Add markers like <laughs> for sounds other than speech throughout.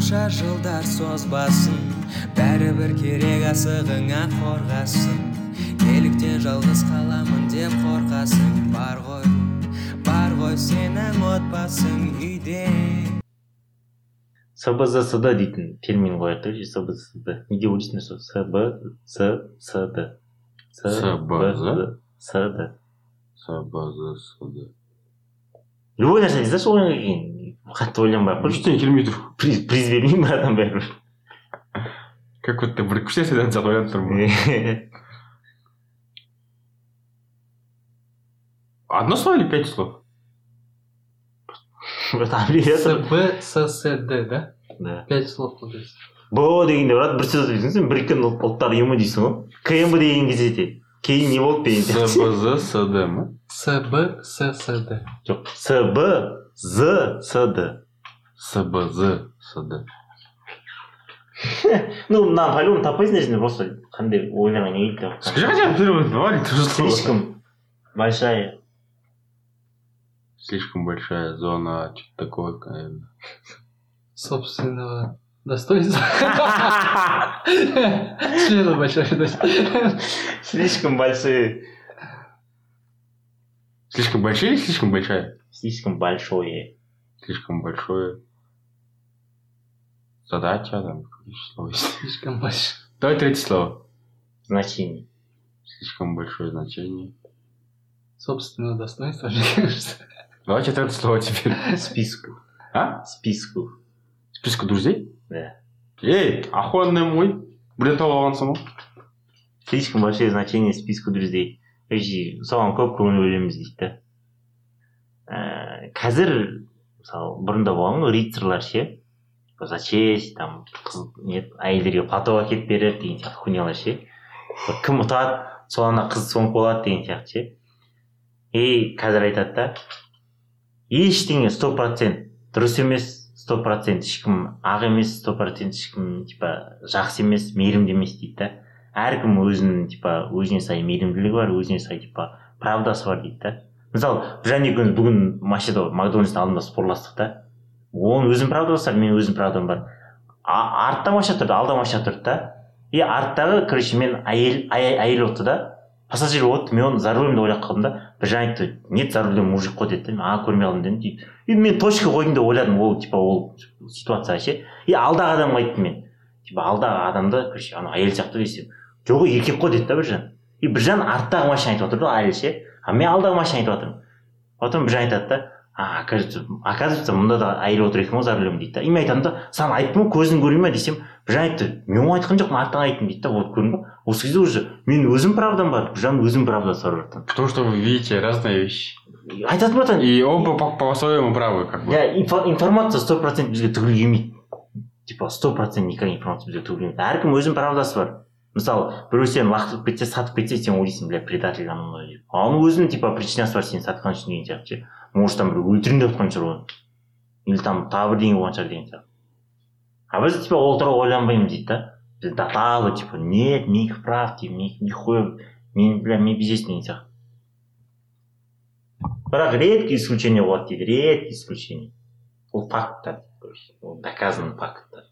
қанша жылдар созбасын бәрібір керек асығыңа қорғасын. Неліктен жалғыз қаламын деп қорқасың бар ғой бар ғой сенің отбасың үйде. Сбзсд дейтін термин қояды да сбзсд не деп ойлайсыңдар сол сбзсд СБЗ? сд сбзсд любой нәрсе дейсіз сол ойыңа кейін? Қатты ойланбай ақ қойшы ештеңе келмей тұр приз приз бермеймін ба адам бәрібір. Как будто бір күшті нәрседен сияқты ойланып тұрмын одно слово или пять слов? Аббревиатура сбссд да? Да. Пять слов получается. Бо дегенде брат бір сөз дейсің сен біріккен ұлт- ұлттар ұйымы дейсің ғой кмб деген кезде де. Кейін не болды деген сияқты сбзсд ма? Сбссд жоқ сб з сд сбзсд ну мына по любому таппайсыңдар сендер просто қандай не келді скажи хотя бы первое два или три слова слишком большая. Слишком большая зона что-то такое наверное. собственного достоинства. Члена большой слишком большие. Слишком большие или слишком большая слишком большое слишком большое задача там какие слова есть слишком большой давай третье слово значение слишком большое значение собственного достоинства мне кажется давай четвертое слово теперь списку а списку списку друзей да ей охуенный мой білет алып алғансың ғой слишком большое значение списку друзей короче соған көп көңіл бөлеміз дейді да ііі қазір мысалы бұрында болған ғой рыцарьлар ше. За честь там қыз не әйелдерге платок әкеліп беріп деген сияқты хуйнялар ше. Кім ұтады соған қыз соңғы болады деген сияқты ше. И қазір айтады да ештеңе сто процент дұрыс емес сто процент ешкім ақ емес сто процент ешкім типа жақсы емес мейірімді емес дейді да. Әркім өзінің типа өзіне сай мейірімділігі бар өзіне сай типа правдасы бар дейді да. Мысалы біржан екеуміз бүгін машинада макдональдстың алдында спорластық та. Оның өзінің правдасы бар менің өзімнің правдам бар. Артта машина тұрды алда машина тұрды да. И арттағы короче мен әйел әй- әйел отты да. Пассажир отты мен оны за рулем деп ойлап қалдым да. Біржан айтты нет за рулем мужик қой деді да. Мен а көрмей қалдым дедім и мен точка қойдым деп ойладым ол типа ол ситуация ше и алдағы адамға айттым мен. Типа алдағы адамды короче ана әйел сияқты десем жоқ еркек қой деді да біржан. И біржан арттағы машина айтып отыр да әйел ше а мен алдағы машина айтып жатырмын потом біржан айтады да а оказывается оказывается мұнда да әйел отыр екен ғой за рулем дейді да. И мен айтамын да саған айттым ғой көзің көрмей ма десем біржан айтты мен оны айтқан жоқпын арттан айттым дейді да вот көрдің ба осы кезде уже менің өзім правдам бар біржан өзінің правдасы бар братан потому что вы видите разные вещи. Айтатын братан и оба по, своему правы как бы. Иә инфо- информация сто процент бізге түгел келмейді. Типа сто процент никак информация бізге түгел келмейді. Әркім өзінің правдасы бар. Мысалы біреу сені лақтырып кетсе сатып кетсе сен ойлайсың бля предатель анау мынау деп. А оның өзінің типа причинасы бар сені сатқан үшін деген сияқты ше. Может там біреу өлтірейін деп жатқан шығар оны. Или там тағы бірдеңе болған шығар деген сияқты. А біз типа ол туралы ойланбаймыз дейді да. Біз до того типа нет никаких прав типа ни- нихуя мен бля мен безесің деген сияқты. Бірақ редкий исключение болады дейді редкий исключение ол факттар ол доказанный факттар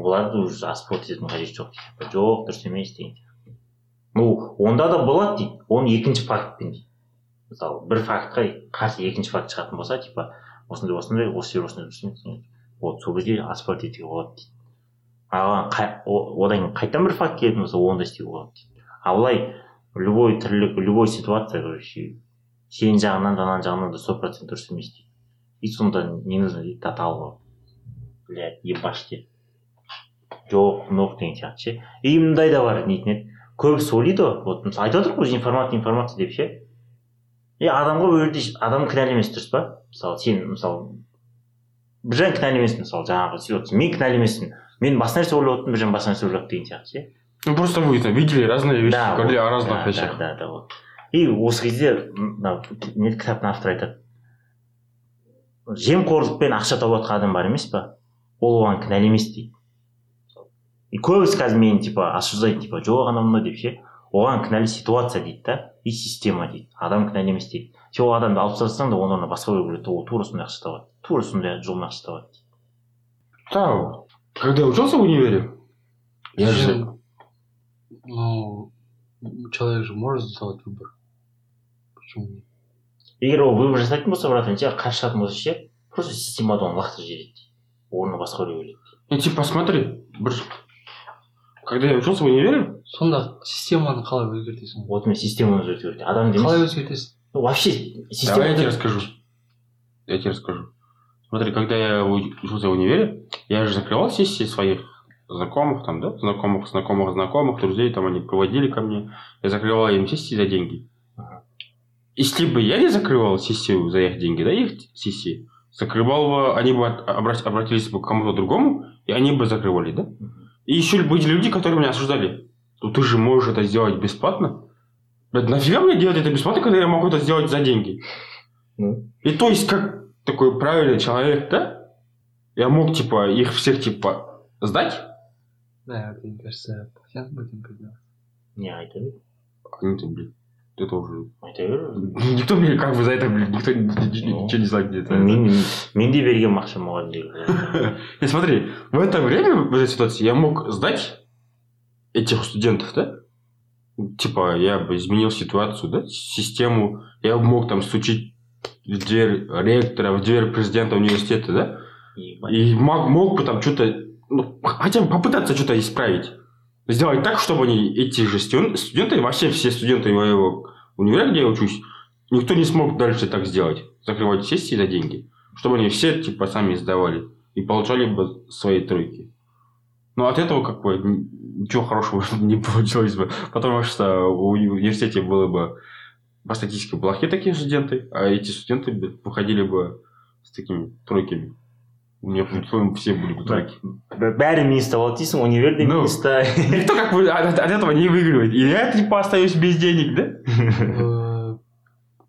оларды уже оспорить етудің қажеті жоқ дейді жоқ дұрыс емес деген сияқты ну онда да болады дейді оны екінші фактпен дейді мысалы бір фактқа қарсы екінші факт шығатын болса типа осындай осындай осы жер осындай дұрыс емес вот сол кезде оспорить етуге болады дейді о- одан кейін қайтадан бір факт келетін болса оны да істеуге болады дейді а былай любой тірлік любой ситуация короче сенің жағынан да ананың жағынан да сто процент дұрыс емес дейді и сонда не нужно дейді блядь ебашь деп жоқ жоқ деген сияқты ше. И мындай да бар дейтін еді. Көбісі ойлайды ғой. Вот мысалы айтып отырмық қой информация информация деп ше. И адамға ол жерде адам кінәлі емес дұрыс па? Мысалы сен мысалы біржан кінәлі емес мысалы жаңағы ситуация мен кінәлі емеспін мен басқа нәрсе ойлап отырмын біржан басқа нәрсе ойлап деген сияқты ше. Ну просто вы там видели разные вещи Да, говорили вот, о разных да, вещах. да, да, да, вот. и осы кезде мына не кітаптың авторы айтады. Жемқорлықпен ақша тауып жатқан адам бар емес па? Ол оған кінәлі емес дейді. И көбісі қазір мені типа осуждайды типа жоқ анау мынау деп ше оған кінәлі ситуация дейді да и система дейді адам кінәлі емес дейді. Сен ол адамды алып тастасаң да оның орнына басқа біреу келеді ол тура сондай ақша табады тура сондай жолмен ақша табады Да, когда я учился в универе, я же... Ну, человек же может сделать выбор. Почему нет? егер ол выбор жасайтын болса брат сен қарсы шығатын болса ше просто системада оны лақтырып жібереді орнына басқа біреу келеді Ну, типа, смотри, бір... Когда я учился в универе, сонда системаны қалай өзгертесің вот мен системаны өзгерту адам қалай емес өзгертесің Ну, вообще давай система я тебе расскажу. Я тебе расскажу. Смотри, когда я учился в универе, я же закрывал сессии своих знакомых, там, да, знакомых, знакомых, знакомых, друзей, там они проводили ко мне. Я закрывал им сессии за деньги. Если бы я не закрывал сессию за их деньги, да, их сессии, закрывал бы, они бы обратились бы к кому-то другому, и они бы закрывали, да? И еще были люди, которые меня осуждали. Ну ты же можешь это сделать бесплатно. Блядь, нафига мне делать это бесплатно, когда я могу это сделать за деньги? Ну, И то есть, как такой правильный человек, да? Я мог, типа, их всех, типа, сдать? да это мне кажется пациент будем делать не айта бер Они-то, блядь, это уже... айта бер <laughs> Никто мне как бы за это, блядь, никто ни- ни- Ну. ничего не знает, где это. мен де бергенмін ақша мұғалімдерге И смотри, в это время, в этой ситуации, я мог сдать этих студентов, да? Типа, я бы изменил ситуацию, да, систему, я бы мог там стучить в дверь ректора, в дверь президента университета, да? И мог, мог бы там что-то, ну, хотя бы попытаться что-то исправить. Сделать так, чтобы они, эти же студен- студенты, вообще все студенты моего универа, где я учусь, никто не смог дальше так сделать. Закрывать сессии за деньги. Чтобы они все, типа, сами сдавали. И получали бы свои тройки. Но от этого, как бы, ничего хорошего <laughs> не получилось бы. Потому что в уни- университете было бы по статистике плохие такие студенты, а эти студенты выходили бы с такими тройками. У меня по-моему, все были бы тройки. Б- бәрі мен ұстап алды дейсің универде Ну. мен ұстай <laughs> Никто как бы от, от этого не выигрывает. И я типа остаюсь без денег, да? Э,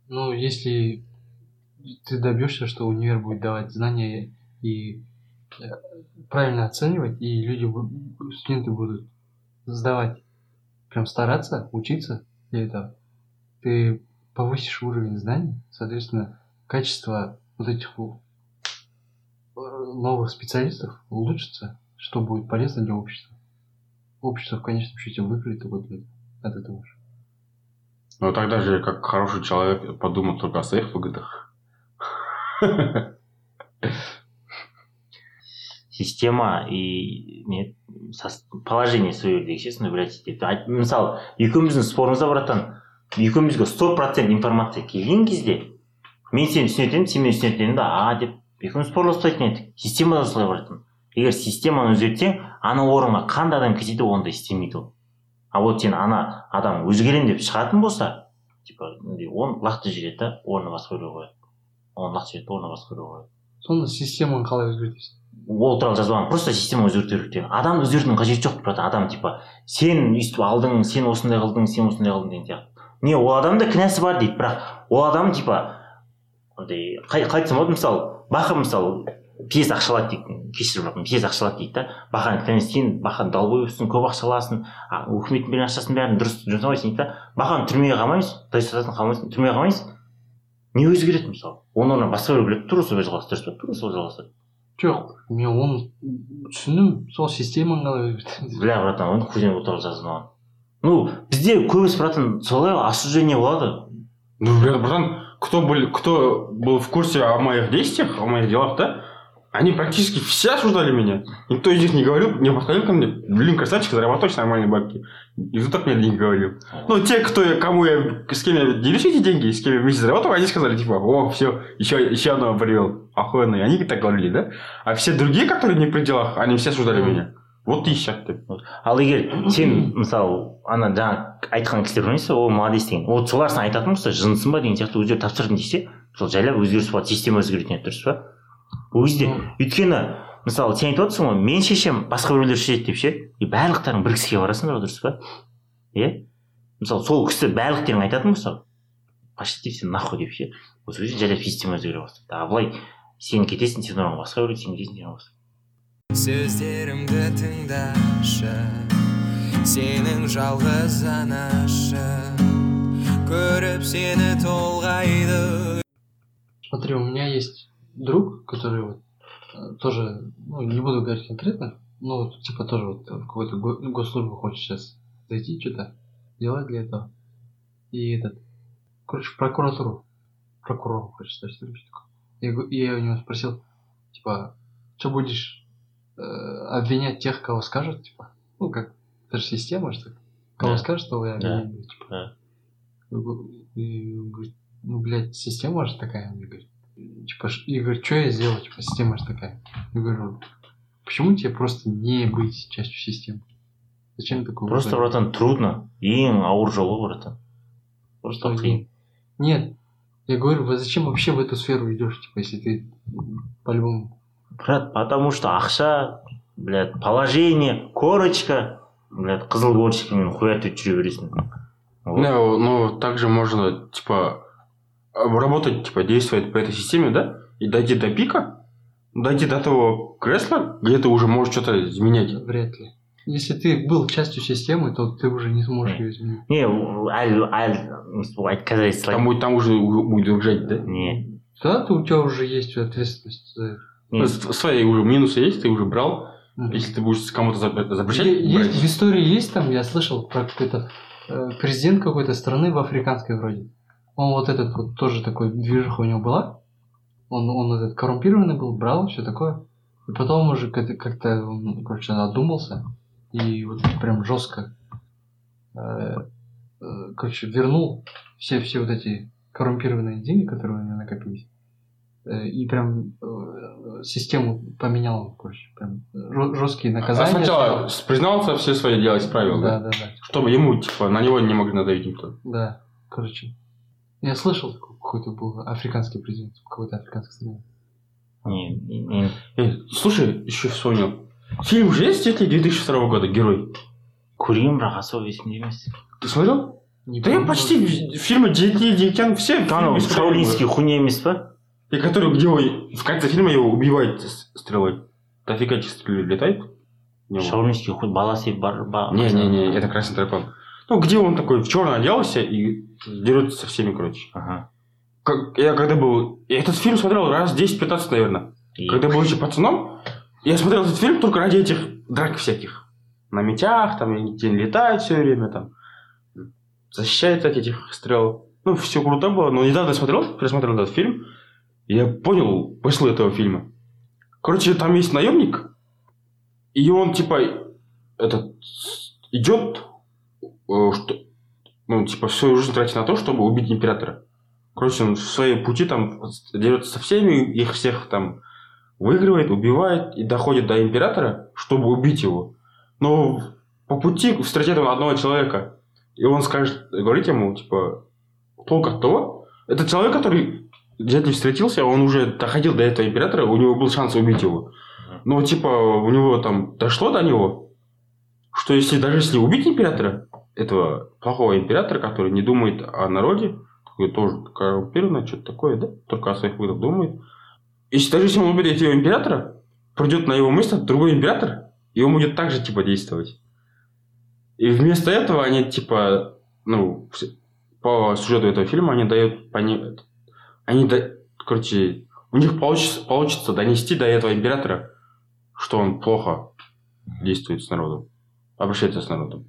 ну если ты добьешься что универ будет давать знания и э, правильно оценивать и люди студенты будут сдавать прям стараться учиться для этого ты повысишь уровень знаний соответственно качество вот этих новых специалистов улучшится что будет полезно для общества общество в конечном счете выиграет вот от этого же Но тогда же, как хороший человек, подумал только о своих выгодах. система и не сос- положение свое естественно влиять етеді Айт- мысалы екеуміздің спорымызда братан екеумізге сто процент информация келген кезде мен сені түсінетін едім сен мені түсінетін едің да а деп екеуміз спорласпайтын едік система да солай братан егер системаны өзгертсең ана орынға қандай адам кетеді онда істемейді ол. А вот сен ана адам өзгеремін деп шығатын болса типа оны лақтырып жібереді да орнына басқа біреу қояды. оны лақтырып жібереді орнына басқа біреу қояды. Сонда системаны қалай өзгертесің? Ол туралы жазбаған просто система өзгерту керек деген. Адамды өзгертудің қажеті жоқ братан адам типа сен өйстіп алдың сен осындай қылдың сен осындай қылдың деген сияқты. Не ол адамда кінәсі бар дейді бірақ ол адам типа андай қалай қалай айтсам болады? Мысалы баха мысалы пьеса ақша алады дейді кешірім бірақ пьеса ақша алады дейді да. Кінәсі сен баха долбоебсің көп ақша аласың өкіметтің берген ақшасын бәрін дұрыс жұмсамайсың дейді да. Баханы түрмеге қамаймыз дұрыс жасасын қамайсың түрмеге қамайсыз не өзгереді мысалы? Оның орнына басқа біреу келеді тура солай жалғасты дұрыс па тура солай жалғасады жоқ мен оны түсіндім сол системаны қалай бля братан оны хуйня ол туралы жазылмаған ну бізде көбісі братан солай осуждение болады. Братан, кто был, кто был в курсе о моих действиях, о моих делах, да? Они практически все осуждали меня. Никто из них не говорил, не подходил ко мне. Блин, красавчик, зарабатываешь нормальные бабки. Никто так мне не говорил. Ну, те, кто, я- кому я, с кем я делюсь эти деньги, с кем я вместе зарабатывал, они сказали, типа, о, все, еще, еще одного привел. Охуенно. И они так говорили, да? А все другие, которые не при делах, они все осуждали меня. Вот и ты. ал егер сен мысалы ана жаңа айтқан кісілер ойнайсың о молодец деген. Вот солар сен айтатын болса жынсың ба деген сияқты өздері тапсырдың десе сол жайлап өзгеріс болады система өзгеретін еді дұрыс па? Ол кезде өйткені мысалы сен айтып отырсың ғой мен шешем басқа біреулер шешеді деп ше? И барлықтарың бір кісіге барасыңдар ғой дұрыс па? Иә? Мысалы сол кісі барлықтерің айтатын болса пошли все нахуй деп ше? Осы кезде жайлап система өзгере бастайды а былай сен кетесің сен орнына басқа біреу сен кетесің сен сөздерімді тыңдашы сенің жалғыз анашы көріп сені толғайды Смотри, у меня есть друг, который вот э, тоже, ну, не буду говорить конкретно, но вот, типа тоже вот в какую-то го- госслужбу хочешь сейчас зайти, что-то делать для этого. И этот, короче, в прокуратуру. Прокурором хочешь стать, что ли, что такое. Я, го- и я у него спросил, типа, что будешь э, обвинять тех, кого скажут, типа, ну, как, это же система, что. Кого Да. скажут, того и Да. обвиняют, типа. Да. И он говорит, ну, блядь, система же такая, он говорит. Типа, и говорит, что я сделал, типа, система же такая. Я говорю, почему тебе просто не быть частью системы? Зачем такое? Просто, братан, трудно. Ең ауыр жолы, братан. Просто қиын. Нет. Я говорю, вот зачем вообще в эту сферу идешь, типа, если ты по-любому брат потому что ақша блядь положение корочка блядь қызыл корочкамен хуятып жүре бересің Вот. Ну, ну, также можно, типа, работать, типа, действовать по этой системе, да? И дойти до пика, дойти до того кресла, где ты уже можешь что-то изменять. Вряд ли. Если ты был частью системы, то ты уже не сможешь ее изменить. не әлі әлі отказать Там будет, там уже у- будет выгружать, да? не Тогда ты, у тебя уже есть ответственность за это. не ну, Свои уже минусы есть, ты уже брал. Если ты будешь кому-то за- запрещать, брать, Есть, в истории есть там, я слышал про какой-то э, президент какой-то страны в африканской вроде. Он вот этот вот тоже такой движуха у него была. Он, он этот коррумпированный был, брал, все такое. И потом уже как-то, как-то он, короче, одумался. И вот прям жестко э, э, короче, вернул все, все вот эти коррумпированные деньги, которые у него накопились. Э, И прям э, систему поменял, короче, прям жесткие А наказания. сначала признался, все свои дела исправил, Да, да? да, да. Чтобы ему, типа, на него не могли надавить никто. Да, короче. Я слышал, такой какой-то был африканский президент в какой-то африканской стране. не не- не- Эй, слушай, еще вспомнил. Фильм же есть если 2002 года, герой? көргенмін бірақ особо есімде емес Ты смотрел? Не Да я помню. почти в- фильмы Джеки Джекян все анау фильмы смотрел. шаулинский хуйня емес па И который, где он- в конце фильма его убивает стрелой. Стрелы летает. в него. шаулинский хуй бала сүйіп бар ба- Не-не-не, это красный дракон. Ну, где он такой в черно оделся и дерется со всеми, короче. Ага. Как, я когда был... Я этот фильм смотрел раз 10-15, наверное. И- Когда был еще пацаном, я смотрел этот фильм только ради этих драк всяких. На мечах, там, они где летают все время, там. Защищает от этих стрел. Ну, все круто было. Но недавно я смотрел, пересмотрел этот фильм, я понял смысл этого фильма. Короче, там есть наемник, и он, типа, этот, идет, э, что, ну, типа, свою жизнь тратит на то, чтобы убить императора. Короче, он в своей пути там дерется со всеми, их всех там выигрывает, убивает и доходит до императора, чтобы убить его. Но по пути встречает он одного человека, и он скажет, говорит ему, типа, толк от того, этот человек, который где-то встретился, он уже доходил до этого императора, у него был шанс убить его. Но, типа, у него там дошло до него, что если даже если убить императора, этого плохого императора, который не думает о народе, такой тоже коррумпированный, что-то такое, да, только о своих выгодах думает. Если даже если он убьет этого императора, придет на его место другой император, и он будет так же, типа, действовать. И вместо этого они, типа, ну, по сюжету этого фильма они дают, пони- они, да- короче, у них получится, получится донести до этого императора, что он плохо действует с народом, обращается с народом.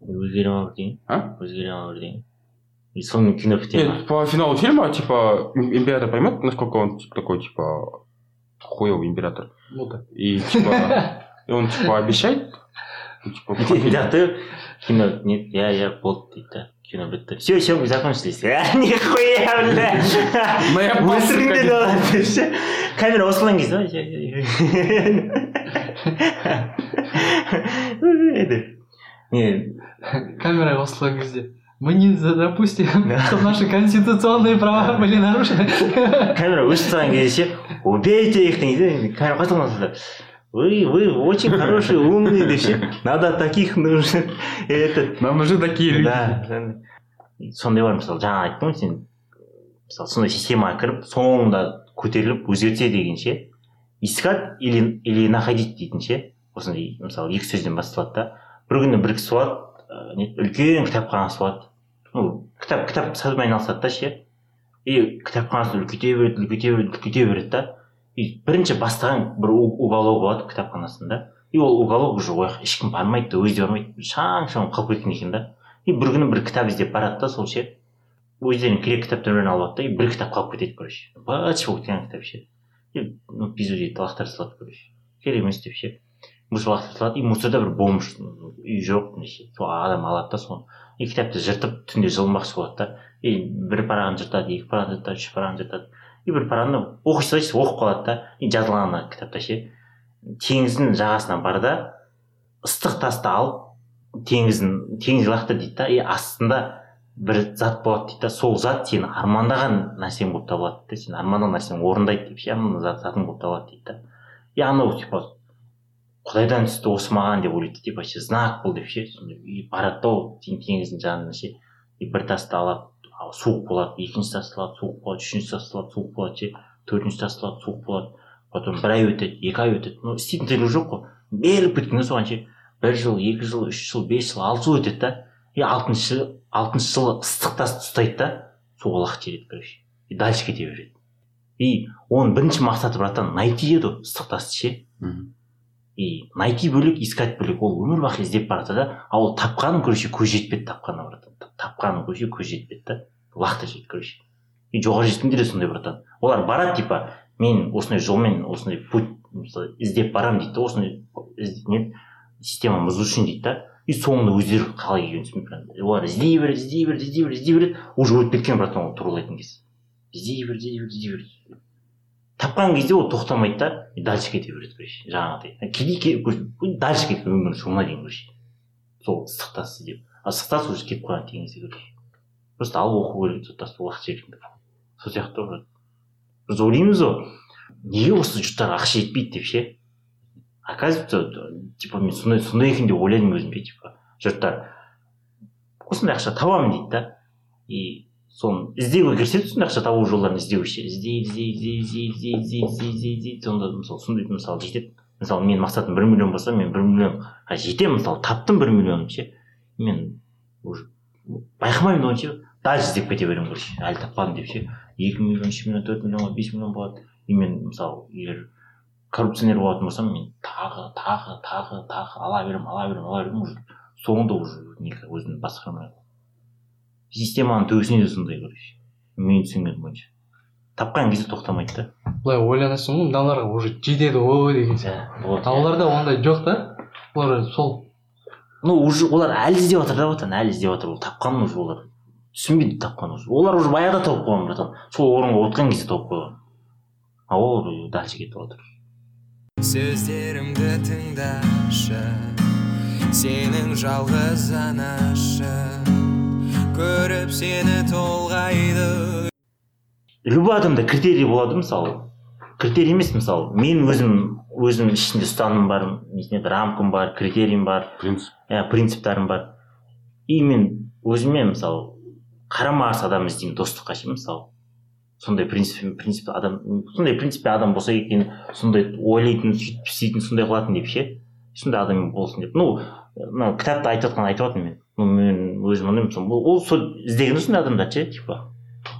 өзгере ма бірдеңе А? өзгере ма бірдеңе и сонымен кино біте ма Нет, по финалу фильма, типа, им- император поймет, насколько он типа, такой, типа, хуевый император. Ну так. И, типа, и он, типа, обещает, ну, типа, <laughs> да ты кино нет я я болды дейді да Кино бітті все все мы закончились. <laughs> Нихуя бля. Өсіріңдер деп ше камера осылған кезде <laughs> не. Камера осла везде. Мы не допустим, <laughs> чтобы наши конституционные права были нарушены. камера өшіп тұрған кезде ше убейте их дейді камера қосылған вы вы очень хороший умный деп ше надо таких нужно. Этот Нам нужны такие люди. да сондай бар мысалы жаңа айттың ғой сен мысалы сондай системаға кіріп соңында көтеріліп өзгерте деген ше. Искать или или находить дейтін ше. Осындай мысалы екі сөзден басталады да. Бір күні бір кісі болады не- үлкен кітапханасы болады ну кітап кітап сатумен айналысады да ше. И кітапханасын үлкейте береді үлкейте береді үлкейте береді да. И бірінші бастаған бір уголок болады кітапханасында и ол уголок уже ол ешкім бармайды да өзі бармайды шаң шаң қалып кеткен екен да. И бір күні бір кітап іздеп барады да сол ше. Өздерінің керек кітаптарын бірін алып алады да и бір кітап қалып кетеді короче. Быт болып кеткен кітап ше. И ну пизду дейді лақтырып салады короче. Керек емес деп ше. Мусор лақтырып салады и мусорда бір бомж үй жоқ неше сол адам алады да соны. И кітапты жыртып түнде жылынбақшы болады да. И бір парағын жыртады екі парағын жыртады үш парағын жыртады. И бір параны оқи салайсыз оқып қалады да. И жазылған ана кітапта ше. Теңіздің жағасына бар да ыстық тасты алып теңіздің теңізге лақтыр дейді да. И астында бір зат болады дейді да. Сол зат сенің армандаған нәрсең болып табылады да. Сен армандаған нәрсені орындайды деп ше. Зат затың болып табылады дейді да. И анау типа құдайдан түсті осы маған деп ойлайды типа вообще знак бұл деп ше. И барады да ол тең- теңіздің жанына ше. И бір тасты алады. Суық болады. Екінші тасты алады суық болады. Үшінші тасты алады суық болады ше. Төртінші тасты алады суық болады. Потом бір ай өтеді екі ай өтеді. Ну істейтін тірлігі жоқ қой. Беріліп кеткен да соған ше. Бір жыл екі жыл үш жыл бес жыл алты жыл өтеді да. И алтыншы алтыншы жылы ыстық тасты ұстайды да суға лақтырып жібереді короче. И дальше кете береді. И оның бірінші мақсаты братан найти еді ғой ыстық тасты ше. И найти бөлек искать бөлек. Ол өмір бақи іздеп бара жатыр да. А ол тапқанын короче көз жетпеді тапқанына братан. Тапқанын короче көз жетпеді да. Лақтырып жіберді короче. И жоғары жеткендер де сондай братан олар барады типа мен осындай жолмен осындай путь мысалы іздеп барамын дейді да осындай не системаны бұзу үшін дейді да и соңында өздері қалай келгенін түсінбейді олар іздей береді іздей береді іздей береді іздей береді уже өтіп кеткен братан ол туралайтын кез. Іздей береді іздей береді іздей береді тапқан кезде ол тоқтамайды да и дальше кете береді короче жаңағыдай. Кейде дальше кетіп өмірінің соңына дейін короче. Сол ыстық тас іздеп а ыстық тас уже кетіп қалған теңізде короче. Просто алып оқу керек тасты уақыт жіберген сол сияқты ғой біз ойлаймыз ғой неге осы жұрттарға ақша жетпейді деп ше оказывается типа мен сондай сондай екен деп ойладым өзім ше типа жұрттар осындай ақша табамын дейді да? И соны іздеуге кіріседі сондай ақша табу жолдарын іздеу ше іздей іздей іздей іздей іздей іздей іздей іздей іздей сонда мысалы сондай мысалы жетеді мысалы менің мақсатым бір миллион болса мен бір миллионға жетемін мысалы таптым бір миллионым ше мен уже байқамаймын оны ше дальше іздеп кете беремін короче әлі таппадым деп ше. Екі миллион үш миллион төрт миллионға бес миллион болады и мен мысалы егер коррупционер болатын болсам мен тағы тағы тағы тағы ала беремін ала беремін ала беремін уже. Соңында уже не өзімді басқара алмай системаның төбесінде де сондай короче мен түсінгенім бойынша. Тапқан кезде тоқтамайды да. Былай ойланасың ғой мыналарға уже жетеді ғой деген сияқты. вот а оларда ондай жоқ та. Олар сол. Ну уже олар әлі іздеп жатыр да братан әлі іздеп жатыр ол тапқанын уже олар. Түсінбейді тапқанын уже олар уже баяғыда тауып қойған братан сол орынға отырған кезде тауып қойған а ол дальше кетіп жатыр сөздерімді тыңдашы сенің жалғыз анашы. Көріп сені толғайды. Любой адамда критерий болады мысалы. Критерий емес мысалы. Мен өзім өзім ішінде ұстанымым бар несіне рамкам бар критериям бар. Принцип. Иә принциптарым бар. И мен өзіме мысалы қарама қарсы адам іздеймін достыққа ше мысалы. Сондай принцип принцип адам сондай принципте адам болса екен сондай ойлайтын сөйтіп істейтін сондай қылатын деп ше. Сондай адам болсын деп. Ну мынау кітапта айтып жатқан айтып жатырмын мен? Ну мен өзім ойлаймын ол- ол сол іздеген сондай адамдар ше типа.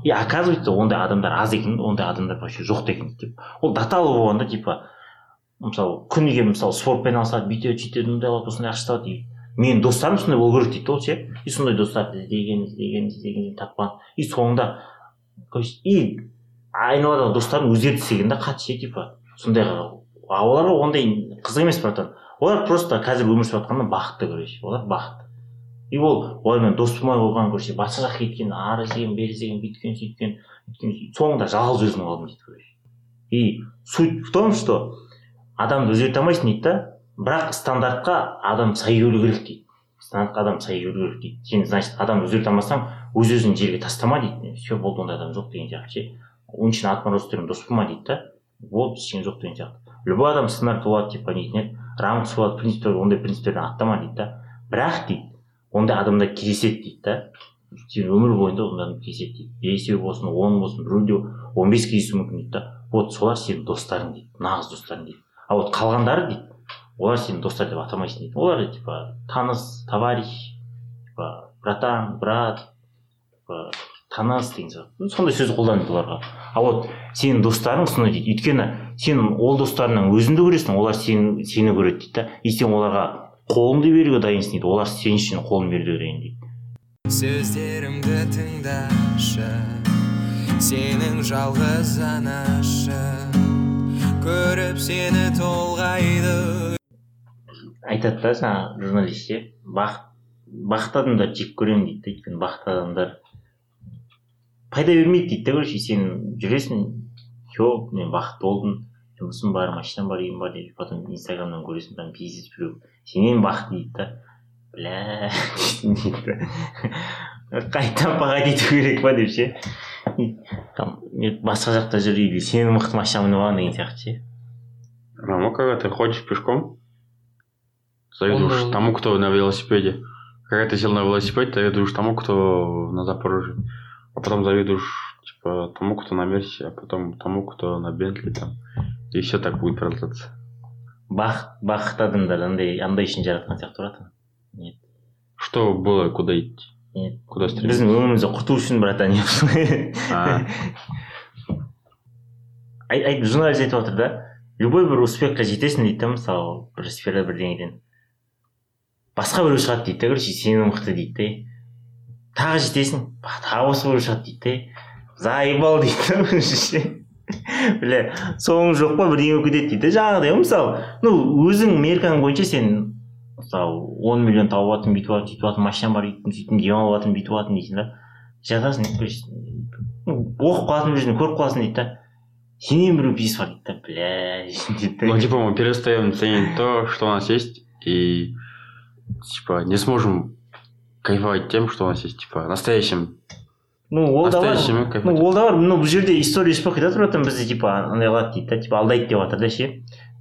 И оказывается ондай адамдар аз екен ондай адамдар вообще жоқ екен деп. Ол до того болғанда типа мысалы күніге мысалы спортпен айналысады бүйтеді сөйтеді мындай қылады осындай ақша табады менің достарым сондай болу керек дейді да ше. И сондай достарды іздеген іздеген іздеген тапқан. И соңында и айналадағы достарым өздері де істеген да қатты ше типа. Сондайға а оларға ондай қызық емес братан. Олар просто қазір өмір сүріп жатқанда бақытты короче. Олар бақытты и ол олармен дос болмай қойған короче басқа жаққа кеткен ары іздеген бері іздеген бүйткен сөйткен өйткен сөйткен. соңында жалғыз өзім қалдым дейді короче. И суть в том что адамды өзгерте алмайсың дейді да бірақ стандартқа адам сай келу керек дейді. Стандартқа адам сай келу керек дейді. Сен значит адамды өзгерте алмасаң өз өзіңді жерге тастама дейді. Все болды ондай адам жоқ деген сияқты. Ше оның үшін атмосферамен дос болма дейді да. Болды ештеңе жоқ деген сияқты. Любой адам стандарт болады типа нетін еді. Рамкасы болады принциптер ондай принциптерден аттама дейді да. Бірақ дейді ондай адамдар кездеседі дейді да. Сен өмір бойында ондай адам кездеседі дейді. Бесеу болсын он болсын біреуде он бес кездесуі мүмкін дейді да. Вот солар сенің достарың дейді нағыз достарың дейді. А вот қалғандары дейді олар сені достар деп атамайсың дейді олар типа таныс товарищ типа братан брат типа таныс деген сияқты сондай сөз қолданады оларға а вот сенің достарың сондай дейді өйткені сен ол достарыңнан өзіңді көресің олар сені сені көреді дейді да и сен оларға қолыңды беруге дайынсың дейді олар сен үшін қолын беруге дайын дейді сөздерімді тыңдашы сенің жалғыз анашың көріп сені толғайды айтады да жаңағы журналист ше бақыт бақытты адамдарды жек көремін дейді да өйткені бақытты адамдар пайда бермейді дейді да короче сен жүресің все мен бақытты болдым жұмысым бар машинам бар үйім бар деп потом инстаграмнан көресің там пиздец біреу сенен бақытты дейді да. Бля <laughs> да қайта ету керек па? деп ше. Там басқа жақта жүр или сенің мықты машина мініп алған деген сияқты ше. Равно, когда ты ходишь пешком, завидуешь Он, э, тому, кто на велосипеде. Когда ты сел на велосипед, ты завидуешь тому, кто на Запорожье. А потом завидуешь, типа, тому, кто на Мерсе, а потом тому, кто на Бентли там. И все так будет продолжаться. бақыт бақытты адамдар андай андай үшін жаратқан сияқты тұрады нет Что было, куда идти? нет Куда стремиться? біздің өмірімізді құрту үшін братан <laughs> А. ай ай журналист айтып отыр да любой бір успехқа жетесің дейді да мысалы бір сферада бірдеңеден басқа біреу шығады дейді да короче сенен мықты дейді да тағы жетесің. Тағы осы біреу шығады дейді да заебал дейді да ше. Бля соңы жоқ па бірдеңе болып кетеді дейді да жаңағыдай ғой мысалы ну өзің меркаң бойынша сен мысалы он миллион тауып жатырмын бүйтіп жатырмын сөйтіп жатырмын машинам бар өйтіп сөйтіп демалып жатырмын бүйтіп жатырмын дейсің да жатасың оқып қалатын бір жерден көріп қаласың дейді да сенен біреу бизнес бар дейді да бля дейді <laughs> Ну, типа, мы перестаем ценить то, что у нас есть, и, типа, не сможем кайфовать тем, что у нас есть, типа, настоящим. ну ол да бар ну ол да бар ну бұл жерде история успех айтады братан бізді типа андай қылады дейді да типа алдайды деп жатыр да ше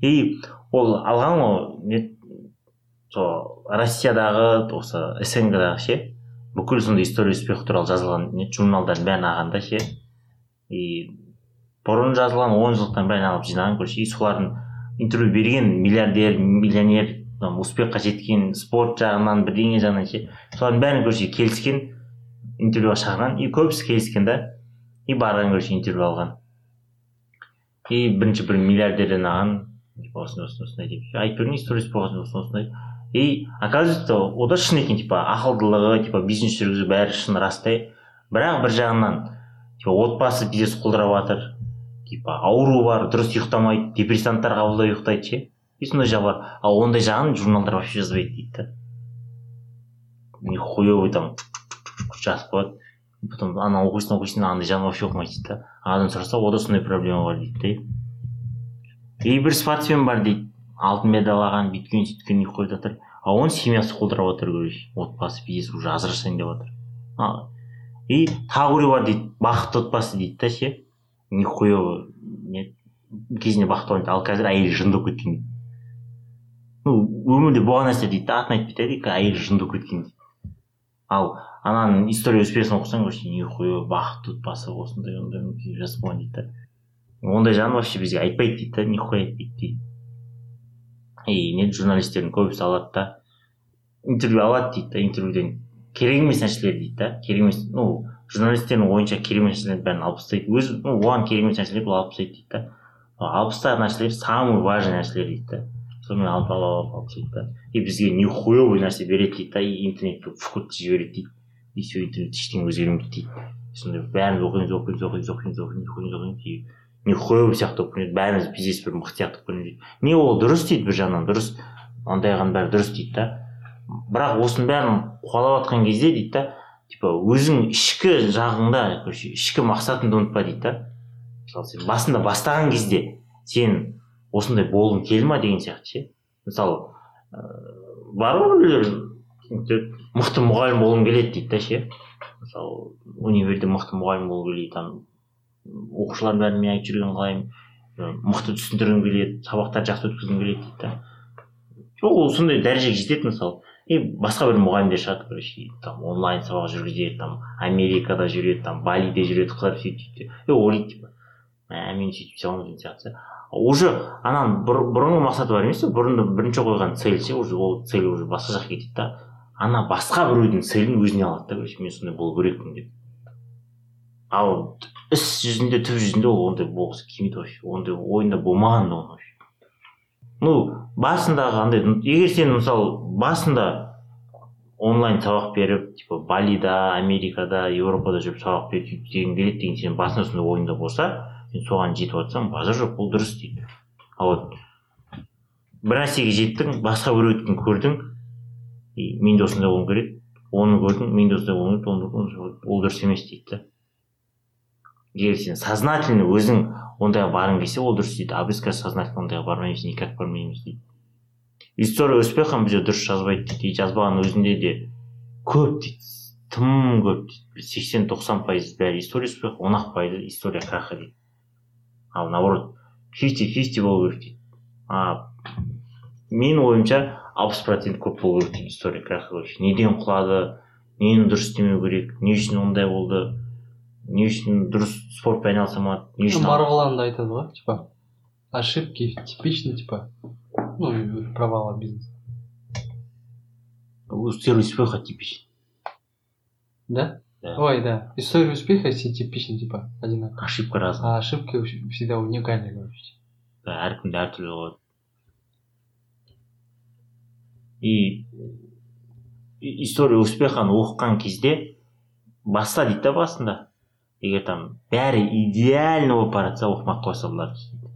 и ол алған ғой не сол россиядағы осы снг дағы ше бүкіл сондай история успех туралы жазылған не журналдардың бәрін алған да ше и бұрын жазылған он жылдықтан бәрін алып жинаған короче и солардың интервью берген миллиардер миллионер там успехқа жеткен спорт жағынан бірдеңе жағынан ше солардың бәрін короче келіскен интервьюға шақырған и көбісі келіскен да и барған короче интервью алған. И бірінші бір миллиардерден алған типа осындай осындай осындай деп. Айтып берген историясы болған осындай осындай. И оказывается ол да шын екен типа ақылдылығы типа бизнес жүргізу бәрі шын растай бірақ бір жағынан типа отбасы пиздец құлдырап жатыр типа ауру бар дұрыс ұйықтамайды депрессанттар қабылдап ұйықтайды ше. И сондай жағы бар ал ондай жағын журналдар вообще жазбайды дейді да нихуевый там жазып қояды потом ана оқисың оқисың андай жағын вообще оқымайды дейді да. Адам сұраса ода сондай проблема бар дейді да. И бір спортсмен бар дейді алтын медаль алған бүйткен сөйткен үй қойып жатыр. А оның семьясы құлдырап жатыр короче отбасы пиздец уже ажырасайын деп жатыр и тағы біреу бар дейді бақытты отбасы дейді да ше. Нихуево не кезінде бақытты ал қазір әйелі жынды болып кеткен. дейді ну өмірде болған нәрсе дейді да атын айтпай ақ қояйық әйелі жынды кеткен дейді ал ананың история успехын оқысаң вообще нихуя бақытты отбасы осындай ондай жазып қойған дейді да ондай жағын вообще бізге айтпайды дейді да нихуя айтпайды дейді и не журналистердің көбісі алады да интервью алады дейді да интервьюден керек емес нәрселер дейді да керек емес ну журналистердің ойынша керек емес нәрселерді бәрін алып тастайды өзі ну оған керек емес нәрселерді ол алып тастайды дейді да ал алып тастаған нәрселер самый важный нәрселер дейді да сонымен алып алып алып тастайды да и бізге нихуевый нәрсе береді дейді да и интернетке вкуд жібереді дейді. И все интернет ештеңе өзгермейді дейді. Сондай бәріміз оқимыз оқимыз оқимыз оқимыз оқимыз оқимыз оқимыз и нихуевый сияқты болып көрінеді бәріміз пиздец бір мықты сияқты болып көрінеді не ол дұрыс дейді бір жағынан дұрыс ондайған бәрі дұрыс дейді да. Бірақ осының бәрін қуалап жатқан кезде дейді да типа өзің ішкі жағыңда короче ішкі мақсатыңды ұмытпа дейді да. Мысалы сен басында бастаған кезде сен осындай болғың келді ма деген сияқты ше. Мысалы ыыы бар ғой біреулер мықты мұғалім болғым келеді дейді да ше. Мысалы универде мықты мұғалім болғым келеді там оқушылардың бәрін мен айтып жүргенін қалаймын ы, мықты түсіндіргім келеді сабақтарды жақсы өткізгім келеді дейді да жоқ ол сондай дәрежеге жетеді мысалы. И басқа бір мұғалімдер шығады короче там онлайн сабақ жүргізеді там америкада жүреді там балиде жүреді қыздар сөйтіп сөйтіп ойлайды типа мә мен сөйтіп істей аламын деген сияқты. Уже ананың бұр, бұрынғы мақсаты бар емес пе бұрында бірінші қойған цель ше уже ол цель уже басқа жаққа кетеді да. Ана басқа біреудің целін өзіне алады да короче мен сондай болу керекпін деп. Ал іс жүзінде түп жүзінде ол ондай болғысы келмейді вообще. Ондай ойында болмаған да оның ну басындағы андай егер сен мысалы басында онлайн сабақ беріп типа балида америкада еуропада жүріп сабақ беріп істегің келеді деген сенің басында сондай ойыңда болса сен соған жетіп жатсаң базар жоқ бұл дұрыс дейді. Вот бір нәрсеге жеттің басқа біреудікін көрдің и мен де осындай болуым керек оны көрдің мен де осындай болуым керек ол дұрыс емес дейді да. Егер сен сознательно өзің ондайға барғың келсе ол дұрыс дейді. А біз қазір сознательно ондайға бармаймыз никак бармаймыз дейді. История успеха жерде дұрыс жазбайды дейді. Жазбаған өзінде де көп дейді. Тым көп дейді. Сексен тоқсан пайыз бәрі история успеха он ақ пайызы история краха дейді. Ал наоборот фифти фифти болу керек дейді. А менің ойымша алпыс процент көп болу керек дейді история вообще неден құлады нені дұрыс істемеу керек не үшін ондай болды не үшін дұрыс спортпен айналыса алмады не үшін марғұлан да айтады ғой типа ошибки типичны типа ну провала бизнеса. История успеха типичен да? Да. ой да история успеха все типичны типа одинаково ошибка разная а ошибки вообще всегда уникальны короче Да, әркімде әртүрлі болады и и- история успеханы оқыған кезде баста дейді да басында егер там бәрі идеально болып бара жатса оқымай ақ қоя салады дейді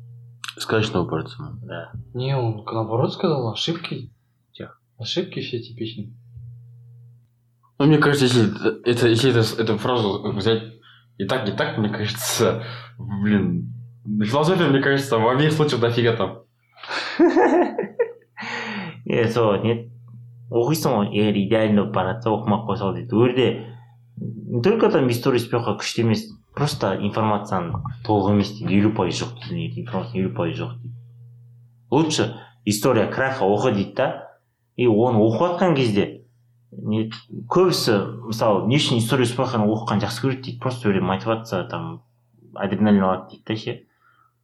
Сказочного порция. да не он наоборот сказал ошибки Тихо. ошибки все типичны Ну, мне кажется, если это, если это, эту фразу взять и так, и так, мне кажется, блин, философия, мне кажется, в обеих случаях дофига там. <laughs> е сол не оқисың ғой егер идеально болып бара жатса оқымай ақ қоя сал дейді жерде не только там история успеха күшті емес просто информацияның толық емес дейді елу пайыз жоқ дейді информация елу пайыз жоқ дейді лучше история краха оқы дейді да? И оны оқып жатқан кезде не көбісі мысалы не үшін история успеханы оқығанды жақсы көреді дейді. Просто бір мотивация там адреналин алады дейді да ше.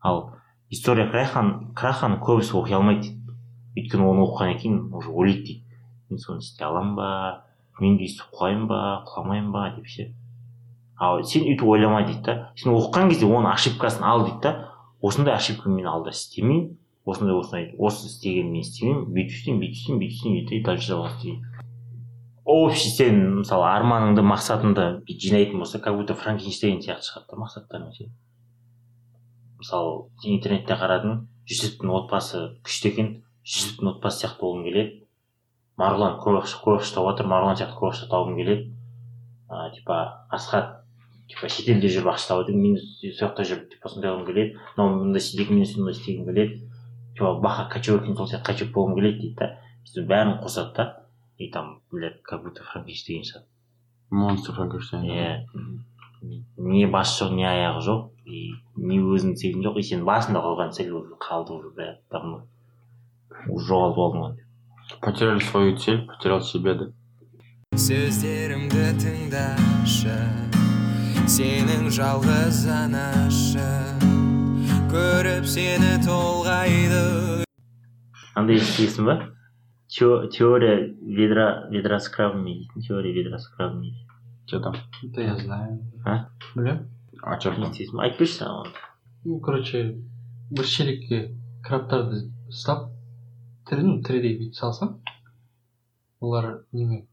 Ал история краханы краханы көбісі оқи алмайды дейді. Өйткені оны оқығаннан кейін уже ойлайды дейді. Мен соны істей аламын ба? Мен де өйстіп құлаймын ба? Құламаймын ба? Деп ше. Ал сен өйтіп ойлама дейді да. Сен оқыған кезде оның ошибкасын ал дейді да. Осындай ошибка мен алда істемеймін. Осындай осындай осы істеген мен істемеймін. Бүйтіп істеймін бүйтіп істеймін бүйтіп істеймін и дальше жалғастырайын общий сен мысалы арманыңды мақсатыңды жинайтын болса как будто франкенштейн сияқты шығады да мақсаттарың ше мысалы сен интернетте қарадың жүсіптің отбасы күшті екен жүсіптің отбасы сияқты болғым келеді. Марғұлан көп ақша көп ақша тауып жатыр марғұлан сияқты көп ақша тауғым келеді. Типа асхат типа шетелде жүріп ақша тауып жатыр мен сол жақта жүріп типа сондай қылғым келеді. Мынау мындай істейді мен сондай істегім келеді. Типа баха кочевой сол сияқты кочевой болғым келеді дейді да. Бәрін қосады да. И там блядь как будто франкенштейн шығады Монстр Франкенштейн. иә не басы жоқ не аяғы жоқ и не өзіңнің целің жоқ и сен басында қойған цель уже қалды уже бәрі давно уже жоғалтып алдың ғой Потеряли свою цель, потерял себя, да? сөздерімді тыңдашы сенің жалғыз анашы көріп сені толғайды андай естігесің ба теория ведра ведра с крабами дейтін теория ведра с крабами дейді Что там? это я знаю А? бля А что там? естисің ба айтып берші саған оны. ну короче бір шелекке крабтарды ұстап тірі ну тірідей бүйтіп салсаң олар неме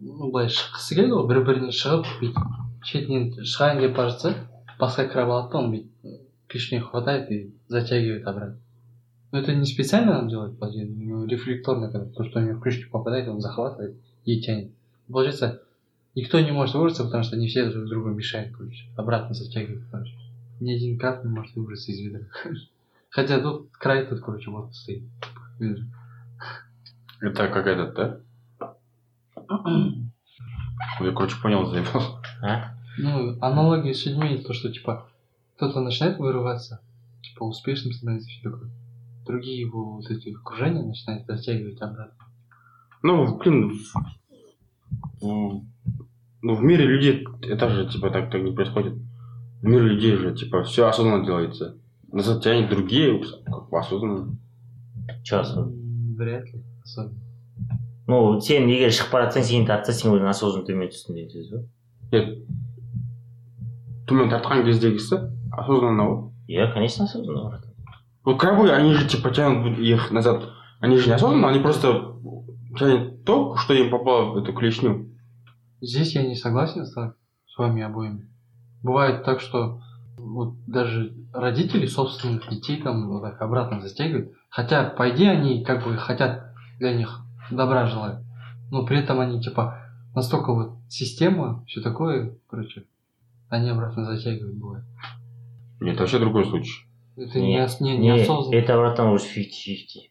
ну былай шыққысы келеді ғой бір бірінен шығып бүйтіп шетінен шығайын деп бара жатса басқа краб алады да оны бүйтіп клешней хватает и затягивает обратно но это не специально делает по идее, ну, рефлекторно когда то что у него в клешню попадает он захватывает и тянет получается никто не может выбраться потому что они все друг другу мешают короче обратно затягивают короче ни один краб не может выбраться из ведра <laughs> хотя тут край тут короче вот стоит Ведро. Это как этот, да? Я, короче, понял, заебал. а Ну, аналогия с людьми, то, что, типа, кто-то начинает вырываться, типа, успешным становится, все такое Другие его вот эти окружения начинают затягивать обратно. Ну, блин, в, в- ну, в мире людей это же, типа, так, так не происходит. В мире людей же, типа, все осознанно делается. Назад тянет другие, как бы осознанно. че особо М, Вряд ли, особенно. ну сен егер шығып бара жатсаң сені тартса сен өзің осознанно төмен түстің деген сөз ба Нет. төмен тартқан кездегісі осознанно ғой иә конечно осознанно братан вот как бы они же типа тянут их назад. Они же не осознанно, они просто тянут то, что им попало в эту клешню. Здесь я не согласен с, с вами обоими. Бывает так, что вот даже родители собственных детей там вот так обратно затягивают. Хотя, по идее, они как бы хотят для них добра желают. Но при этом они типа настолько вот система, все такое, короче, они обратно затягивают бывает. Нет, это вообще другой случай. Это не, Не, не, не это братан уже фифти фифти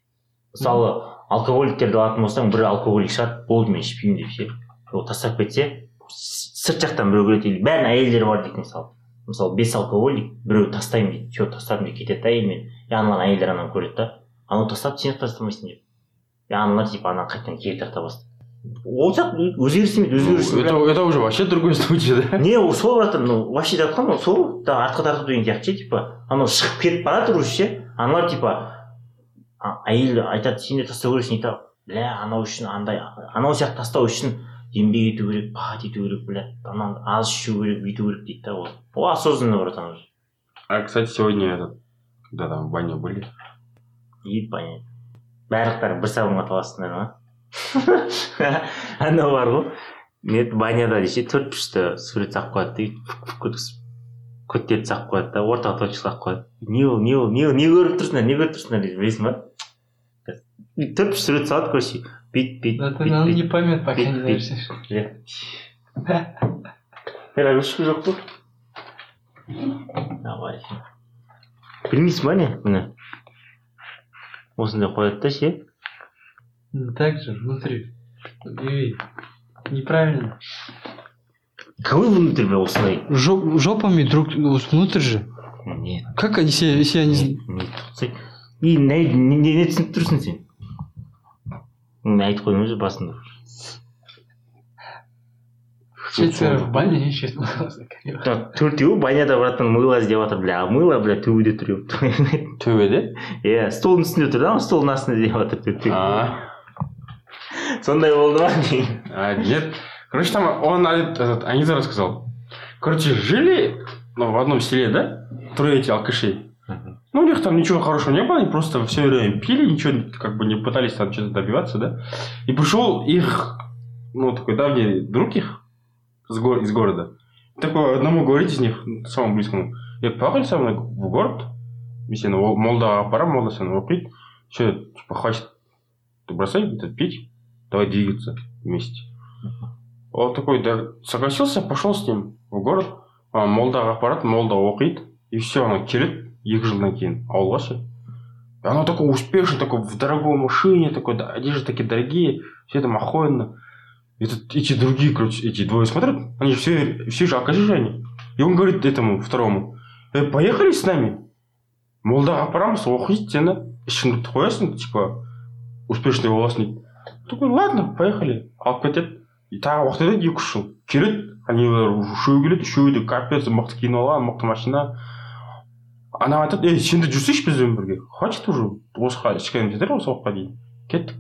мысалы алкоголиктерді алатын болсаң бір алкоголик шығады болды мен ішпеймін деп ше. Ол тастап кетсе сырт жақтан біреу келеді или бәрінің әйелдері бар дейді мысалы. Мысалы бес алкоголик біреу тастаймын дейді. Все тастадым деп кетеді да әйелмен? И аналар әйелдер ананы көреді да. Анау тастады сен тастамайсың деп. И аналар типа ананы қайтадан кері тарта бастайды. Ол жақ өзгеріс емес өзгеріс это, это уже вообще другой случай, да? не ол сол братан ну вообще деп жатқан ғой сол да артқа тарту деген сияқты ше типа анау шығып кетіп бара жатыр уже ше аналар типа а- әйел айтады сен де тастау керексің дейді бля анау үшін андай анау сияқты тастау үшін еңбек ету керек пахать ету керек бля ананы аз ішу керек бүйту керек дейді да ол ол осознанно братан уже А, кстати, сегодня этот, когда там в бане были, и понятно барлықтарың бір сабынға таластыңдар ма <laughs> анау бар ғой. Не баняда десе төрт бұрышты сурет салып қояды өткізіп көттерді салып қояды да ортаға точка салып қояды. Не ол не ол не ол не көріп тұрсыңдар не көріп тұрсыңдар дейді білесің ба? Төрт бұрыш сурет салады короче бүйтіп бүйтіп ты ну, не поймет, пока не. Иә. рагушка жоқ қой. Давай. Білмейсің ба не міне осындай қояды да ше. Ну, Так же, внутри. И неправильно. кого внутрь бля осылай Жоп- жопами друг вот внутрь же. не Как они себя, себя не... не не тоқсай и не не не не түсініп тұрсың сен мен айтып қойдым уже басында Четверо в бане ищет мыло. Так, төртеуі баняда братан мыло іздеп жатыр бля а мыло бля төбеде тұр еп. төбеде? иә столдың үстінде тұр да ана столдың астында іздеп жатыр төртеуі А, сондай болды ма а, нет. Короче, там он этот, Аниза рассказал. Короче, жили ну, в одном селе, да? Трое эти алкашей. Ну, у них там ничего хорошего не было, они просто все время пили, ничего как бы не пытались там что-то добиваться, да? И пришел их, ну, такой давний друг их с гор- из города. Такой одному говорит из них, самому близкому, я поехали со мной в город, если молда пора, молда мной пить, что, типа, хватит, ты бросай это пить, давай двигаться вместе. Он такой, да, согласился, пошел с ним в город, а, молдаға апарады молда оқиды и все ана келеді екі жылдан кейін ауылға ше и она такой успешный такой в дорогой машине такой да, одежды такие дорогие все там охуенно И тут эти другие короче эти двое смотрят они же все все же алкаши же они и он говорит этому второму э, поехали с нами молдаға апарамыз оқиды сені ішіңді қоясың типа успешный боласың дейді Такой ладно поехали. Алып кетеді и тағы уақыт өтеді екі үш жыл келеді анилар үшеуі келеді үшеуі де капец мықты киініп алған мықты машина ана айтады ей сен де жүрсейші бізбен бірге хватит уже осыға ішкен жетер осы уақытқа дейін кеттік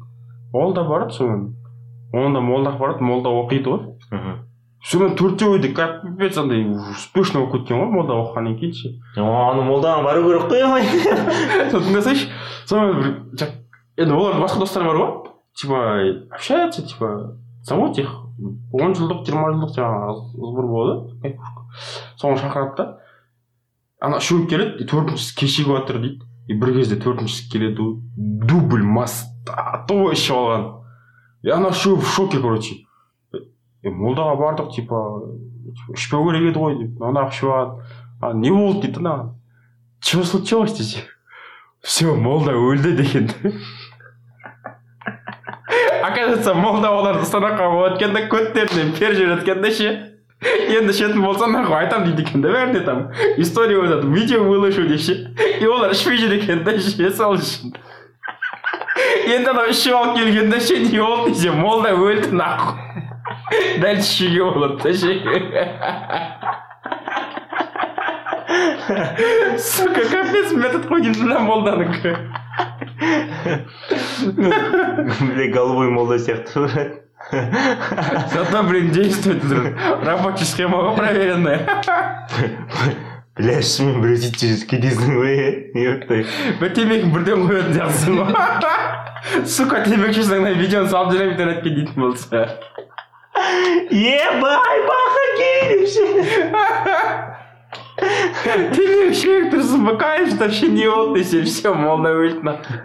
ол да барады сонымен оны да молдаға барады молда оқиды ғой мхм сонымен төртеуі де капец андай успешный болып кеткен ғой молда оқығаннан кейін ше ана молдаға бару керек қой соны тыңдасайшы сонымен бір енді олардың басқа достары бар ғой типа общаются типа зовут их. Он жылдық жиырма жылдық жаңағы сбор болады соны шақырады да ана үшеуі келеді төртіншісі кешігіп жатыр дейді и бір кезде төртіншісі келеді дубль мастату ішіп алған и ана үшеуі в шоке короче. Молдаға бардық типа ішпеу керек еді ғой деп ана ішіп алады а не болды дейді ана че случилось десе? Все молда өлді деген оказывается молда оларды станокқа қойып өткенде көттерінен пер жіберіп да ше енді ішетін болса нахуй айтамын дейді екен да бәріне там история өтеді видео выложу деп ше и олар ішпей жүр екен да ше сол үшін енді анау ішіп алып келгенде ше не болды десе молда өлді нахуй дальше ішуге болады да ше сука капец метод қой деймін мына молданікі бля голубой молда сияқты брат Зато, блин, действует. Рабочая схема проверенная. бля шынымен біреу жүрсе кетесің ғой ептай бір темекі бірден қоятын сияқтысың ғой сука темекі шешсең видеоны салып жүремін интернетке дейтін болса ебай баха ше темекі шегіп тұрсың быкаешь вообще не болды десе все молда өлді нахуй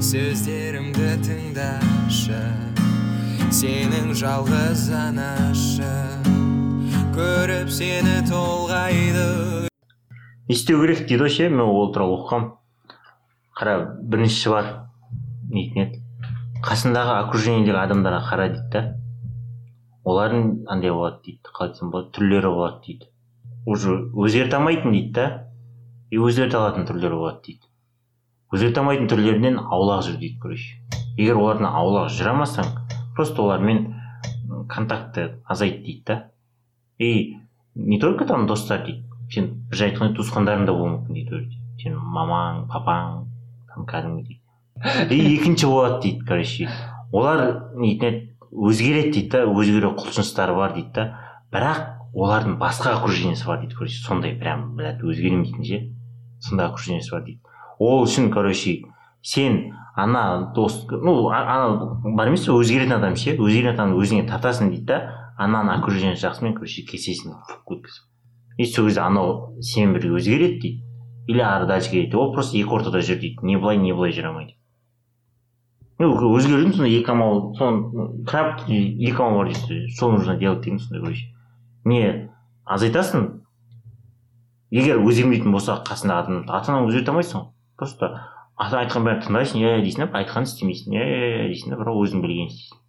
сөздерімді тыңдашы сенің жалғыз анашы. Көріп сені толғайды. Не істеу керек дейді ғой ше мен ол туралы оқығанмын қара біріншісі бар. Дейтін еді қасындағы окружениедегі адамдарға қара дейді да. Олардың андай болады дейді қалай айтсам болады түрлері болады дейді. Уже өзгерте алмайтын дейді да. И өзгерте алатын түрлері болады дейді. Өзгерте алмайтын түрлерінен аулақ жүр дейді короче. Егер олардан аулақ жүре алмасаң просто олармен контактты азайт дейді да. И не только там достар дейді сен бір жай айтқанда туысқандарың да болуы мүмкін дейді уже сенің мамаң папаң там кәдімгідей. И екінші болады дейді короче. Олар нетін еді өзгереді дейді да өзгеру құлшыныстары бар дейді да. Бірақ олардың басқа окружениесі бар дейді короче сондай прям блядь өзгеремін дейтін ше. Сондай окружениесі бар дейді. Ол үшін короче сен ана дос ну ана бар емес пе өзгеретін адам ше. Өзгеретін адамды өзіңе тартасың дейді да. Ананың окружениесі жақсымен короче кесесің и сол кезде анау сенімен бірге өзгереді дейді. Или ары дальше кетеді ол просто екі ортада жүр дейді. Не былай не былай жүре алмайды. Ну өзгердің сонда екі амал соны краб екі амал бар дейді что нужно делать деген сондай короче не азайтасың егер өзгермейтін болса қасындағы адам ата анаңды өзгерте алмайсың просто ата айтқан бәрін тыңдайсың иә дейсің да айтқанын істемейсің иә иә иә дейсің да бірақ өзің білгенін істейсің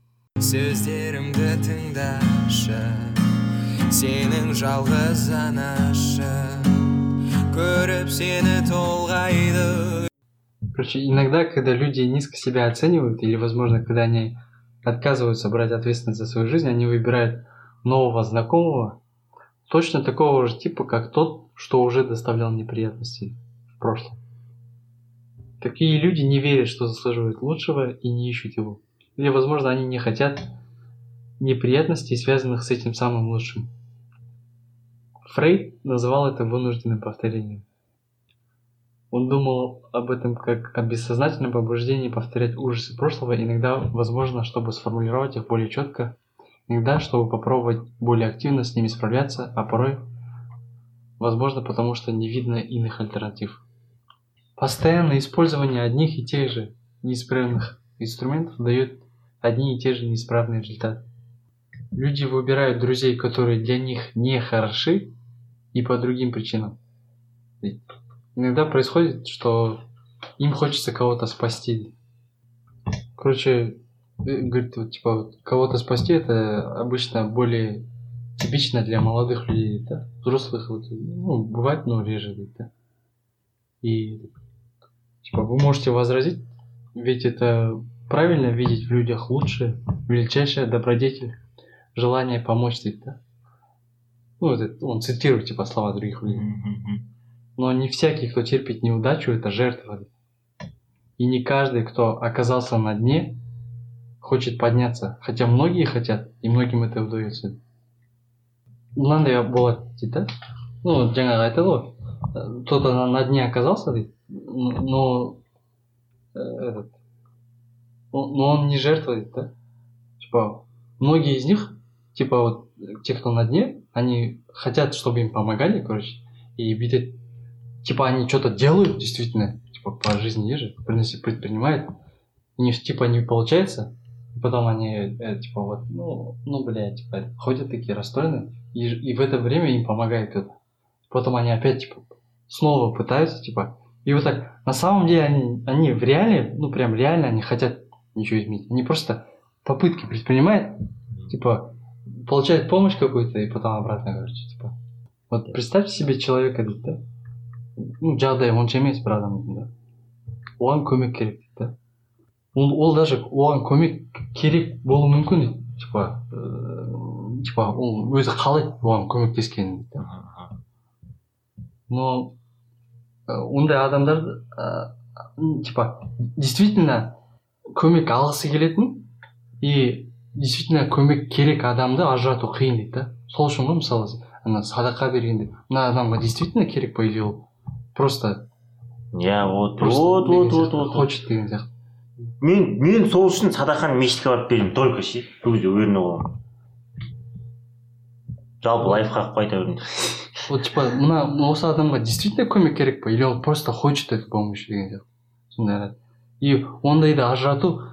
сөздерімді тыңдашы сенің жалғыз анашы. Көріп сені толғайды Короче, иногда, когда люди низко себя оценивают, или, возможно, когда они отказываются брать ответственность за свою жизнь, они выбирают нового знакомого, точно такого же типа, как тот, что уже доставлял неприятности в прошлом. Такие люди не верят, что заслуживают лучшего и не ищут его. Или, возможно, они не хотят неприятностей, связанных с этим самым лучшим. Фрейд называл это вынужденным повторением. Он думал об этом как о бессознательном побуждении повторять ужасы прошлого, иногда, возможно, чтобы сформулировать их более четко, иногда, чтобы попробовать более активно с ними справляться, а порой, возможно, потому что не видно иных альтернатив. Постоянное использование одних и тех же неисправных инструментов дает одни и те же неисправные результаты. Люди выбирают друзей, которые для них не хороши, и по другим причинам. Иногда происходит, что им хочется кого-то спасти. Короче, э, говорит, вот, типа, вот, кого-то спасти это обычно более типично для молодых людей, да? Взрослых, вот, ну, бывает, но реже, да? И, типа, вы можете возразить, ведь это правильно видеть в людях лучшее, величайшее добродетель, желание помочь, да? Ну, это, он цитирует, типа, слова других людей. Но не всякий, кто терпит неудачу, это жертва. И не каждый, кто оказался на дне, хочет подняться. Хотя многие хотят, и многим это удается. мынандай болады дейді да ну жаңағы айтады ғой кто-то на, на дне оказался дейді но э, этот но но он не жертва дейді да типа многие из них типа вот те кто на дне они хотят чтобы им помогали короче и бүйтеді типа они что-то делают действительно типа по жизни же предпринимают у них типа не получается и потом они э, типа вот ну ну бля типа ходят такие расстроенные и, и в это время им помогает кто-то потом они опять типа снова пытаются типа и вот так. На самом деле они они в реале ну прям реально они хотят ничего изменить. Они просто попытки предпринимают типа получают помощь какую-то и потом обратно короче типа. Вот представьте себе человека да жағдайы онша емес бір адамның да. Оған көмек керек дейді да ол, ол даже оған көмек керек болуы мүмкін дейді. Типа ыыы типа ол өзі қалайды оған көмектескенін дейді но ондай адамдар м, типа действительно көмек алғысы келетін и действительно көмек керек адамды ажырату қиын дейді да сол үшін ғой мысалы ана садақа бергенде мына адамға действительно керек по идее ол? Просто иә вот вот вот вот вот хочет деген сияқты. Мен мен сол үшін садақаны мешітке барып беремін только ше. Бұл кезде уверенный боламын жалпы лайфхак қой айта берейін. Вот типа мына осы адамға действительно көмек керек па? Или он просто хочет эту помощь деген сияқты? Сондай и ондайды ажырату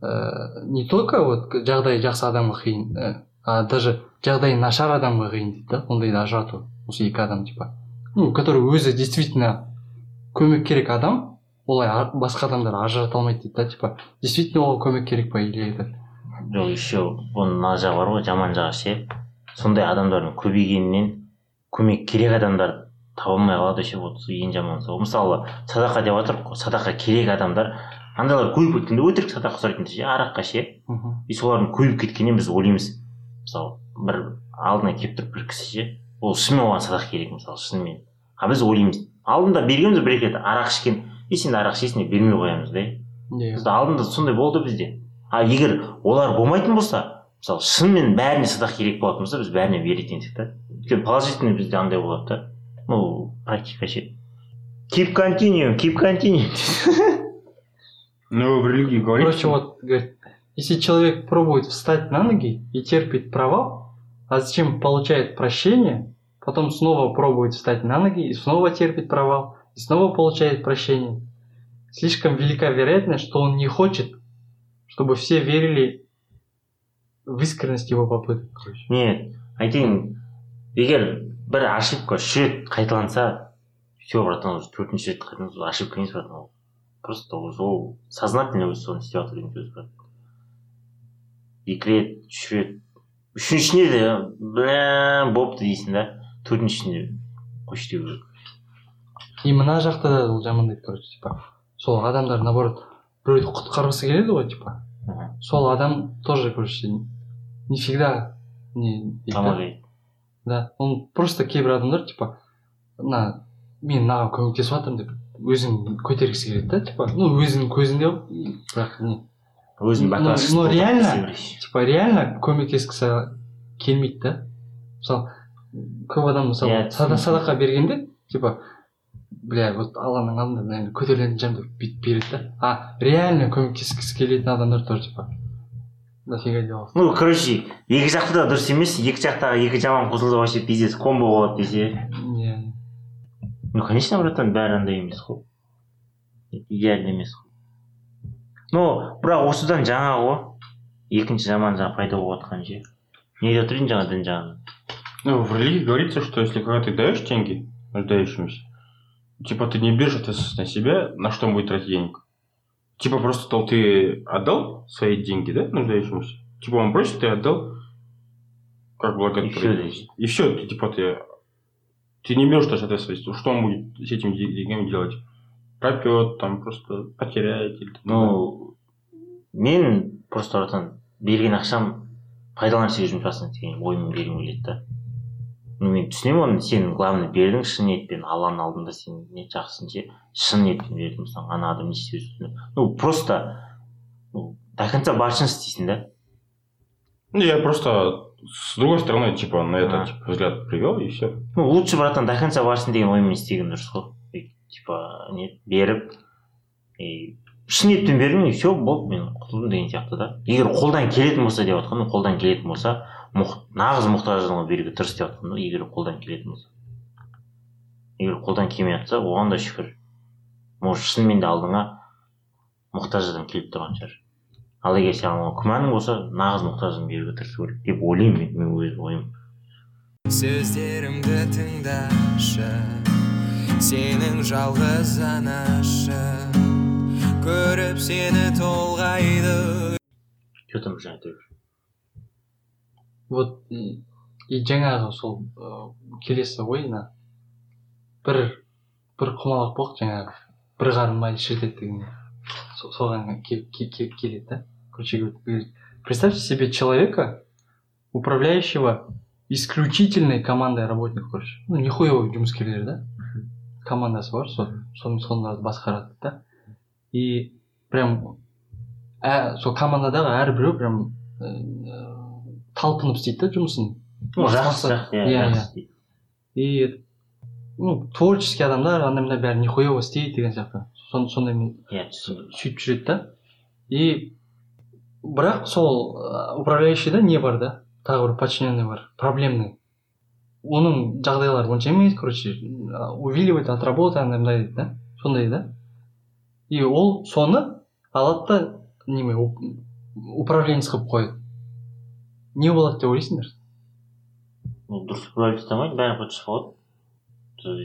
ә, не только вот жағдайы жақсы адамға қиын ә, а даже жағдайы нашар адамға қиын дейді да ондайды ажырату осы екі адам типа. Ну который өзі действительно көмек керек адам олай басқа адамдар ажырата алмайды дейді да типа действительно ол көмек керек па или это жоқ еще оның мына жағы бар ғой жаман жағы ше. Сондай адамдардың көбейгенінен көмек керек адамдар таба алмай қалады ше вот ең жаманы сол. Мысалы садақа деп жатырмық қой садақа керек адамдар андайлар көбейіп кеткенде өтірік садақа сұрайтындар ше араққа ше и солардың көбейіп кеткенінен біз ойлаймыз. Мысалы бір алдына келіп тұрып бір кісі ше ол шынымен оған садақ керек мысалы шынымен. А біз ойлаймыз алдында бергенбіз бір екі рет арақ ішкен. И сен арақ ішесің деп бермей қоямыз да иә. Бізде алдында сондай болды бізде. А егер олар болмайтын болса мысалы шынымен бәріне садақ керек болатын болса біз бәріне беретін едік та. Өйткені положительный бізде андай болады да. Ну практика ше. Keep continue keep continue. Ну, в религии говорится... Короче, вот, говорит, если человек пробует встать на ноги и терпит провал, а затем получает прощение, потом снова пробует встать на ноги и снова терпит провал, и снова получает прощение, слишком велика вероятность, что он не хочет, чтобы все верили в искренность его попыток. Короче. нет айтайын егер бір ошибка үш рет қайталанса все братан уже төртінші рет қайталанса ол ошибка емес братан ол просто уже ол сознательно өзі соны істеп жатыр деген сөз брат екі рет үш рет үшіншісіне де бля бопты дейсің да төртіншісіне қойшы деу керек И мына жақта да ол жамандайды, короче, типа, сол адамдар, наоборот, біреуді құтқарғысы келеді ғой, типа, сол адам тоже, короче, не всегда не тамақ Да, он просто кейбір адамдар типа мына мен мынаған көмектесіп жатырмын деп өзін көтергісі келеді да типа. Ну өзінің көзінде бірақ не. Өзін ұстап реально. типа реально көмектескісі келмейді да мысалы көп адам мысалы Иә, садақа бергенде типа бля вот алланың алдында наверное көтерілетін шығармын деп бүйтіп береді да. А реально көмектескісі келетін адамдар тоже типа дофига дела ну короче екі жақта да дұрыс емес екі жақтағы екі жаман қосылса вообще пиздец комбо болады десе. Не ну конечно братан бәрі андай емес қой. Идеально емес қой. Но бірақ осыдан жаңағы ғой екінші жаман жағы пайда болып жатқан ше не деп отыр едің жаңа дін жағынан? Ну, в религии говорится, что если когда ты даешь деньги нуждающимся, типа ты не берешь ответственность на себя, на что он будет тратить денег. Типа просто то ты отдал свои деньги, да, нуждающемуся. Типа он просит, ты отдал как благотворительность. И все, ты типа ты, ты не берешь тоже ответственность. Что он будет с этими де- деньгами делать? Пропьет, там просто потеряет. Или ну мен просто братан берген ақшам пайдалы нәрсеге жұмсасын деген оймен бергім келеді да ну мен түсінемін оны сен главное бердің шын ниетпен алланың алдында сен не жақсың ше шын ниетпен бердің саған ана адам не істеп жүрсін ну просто ну, до конца баршын істейсің да. Ну, я просто с другой стороны, типа, на этот типа, взгляд привел, и все. ну лучше братан до конца барсын деген оймен істеген дұрыс қой. Типа не беріп и шын ниетпен бердім и все болды мен құтылдым деген сияқты да. Егер қолдан келетін болса деп жатқан қолдан келетін болса мұқ- нағыз мұқтаж адамға беруге тырыс деп жатқан да егер қолдан келетін болса. Егер қолдан келмей жатса оған да шүкір. Может шынымен де алдыңа мұқтаж адам келіп тұрған шығар. Ал егер саған оған күмәнің болса нағыз мұқтаж адам беруге тырысу керек деп ойлаймын мен менің өз ойым. Сөздерімді тыңдашы сенің жалғыз анашың көріп сені толғайды. Там? Вот и, и жаңағы сол ы, келесі ой мына бір бір құмалақ болды жаңағы бір қарын майды шірітеді деген. Со- соған кел- ке- ке- келеді да короче говорит, представьте себе человека управляющего исключительной командой работников короче. Ну нихуевый жұмыскерлер да. Командасы бар сол соны соны басқарады да. И прям ә, сол командадағы әрбіреу прям ә, талпынып істейді да жұмысын. Жақсы иә иә, и ну творческий адамдар андай мындай бәрі нихуево істейді деген сияқты. Сон- сондай иә сөйтіп жүреді да. И бірақ сол управляющийда не бар да? Тағы бір подчиненный бар проблемный. Оның жағдайлары онша емес короче увиливать от работы андай мындай дейді да сондай да. И ол соны алады да неме уп- управленец қылып қояды. Не болады деп ойлайсыңдар ну дұрыс ете алмайды бәрі быт болады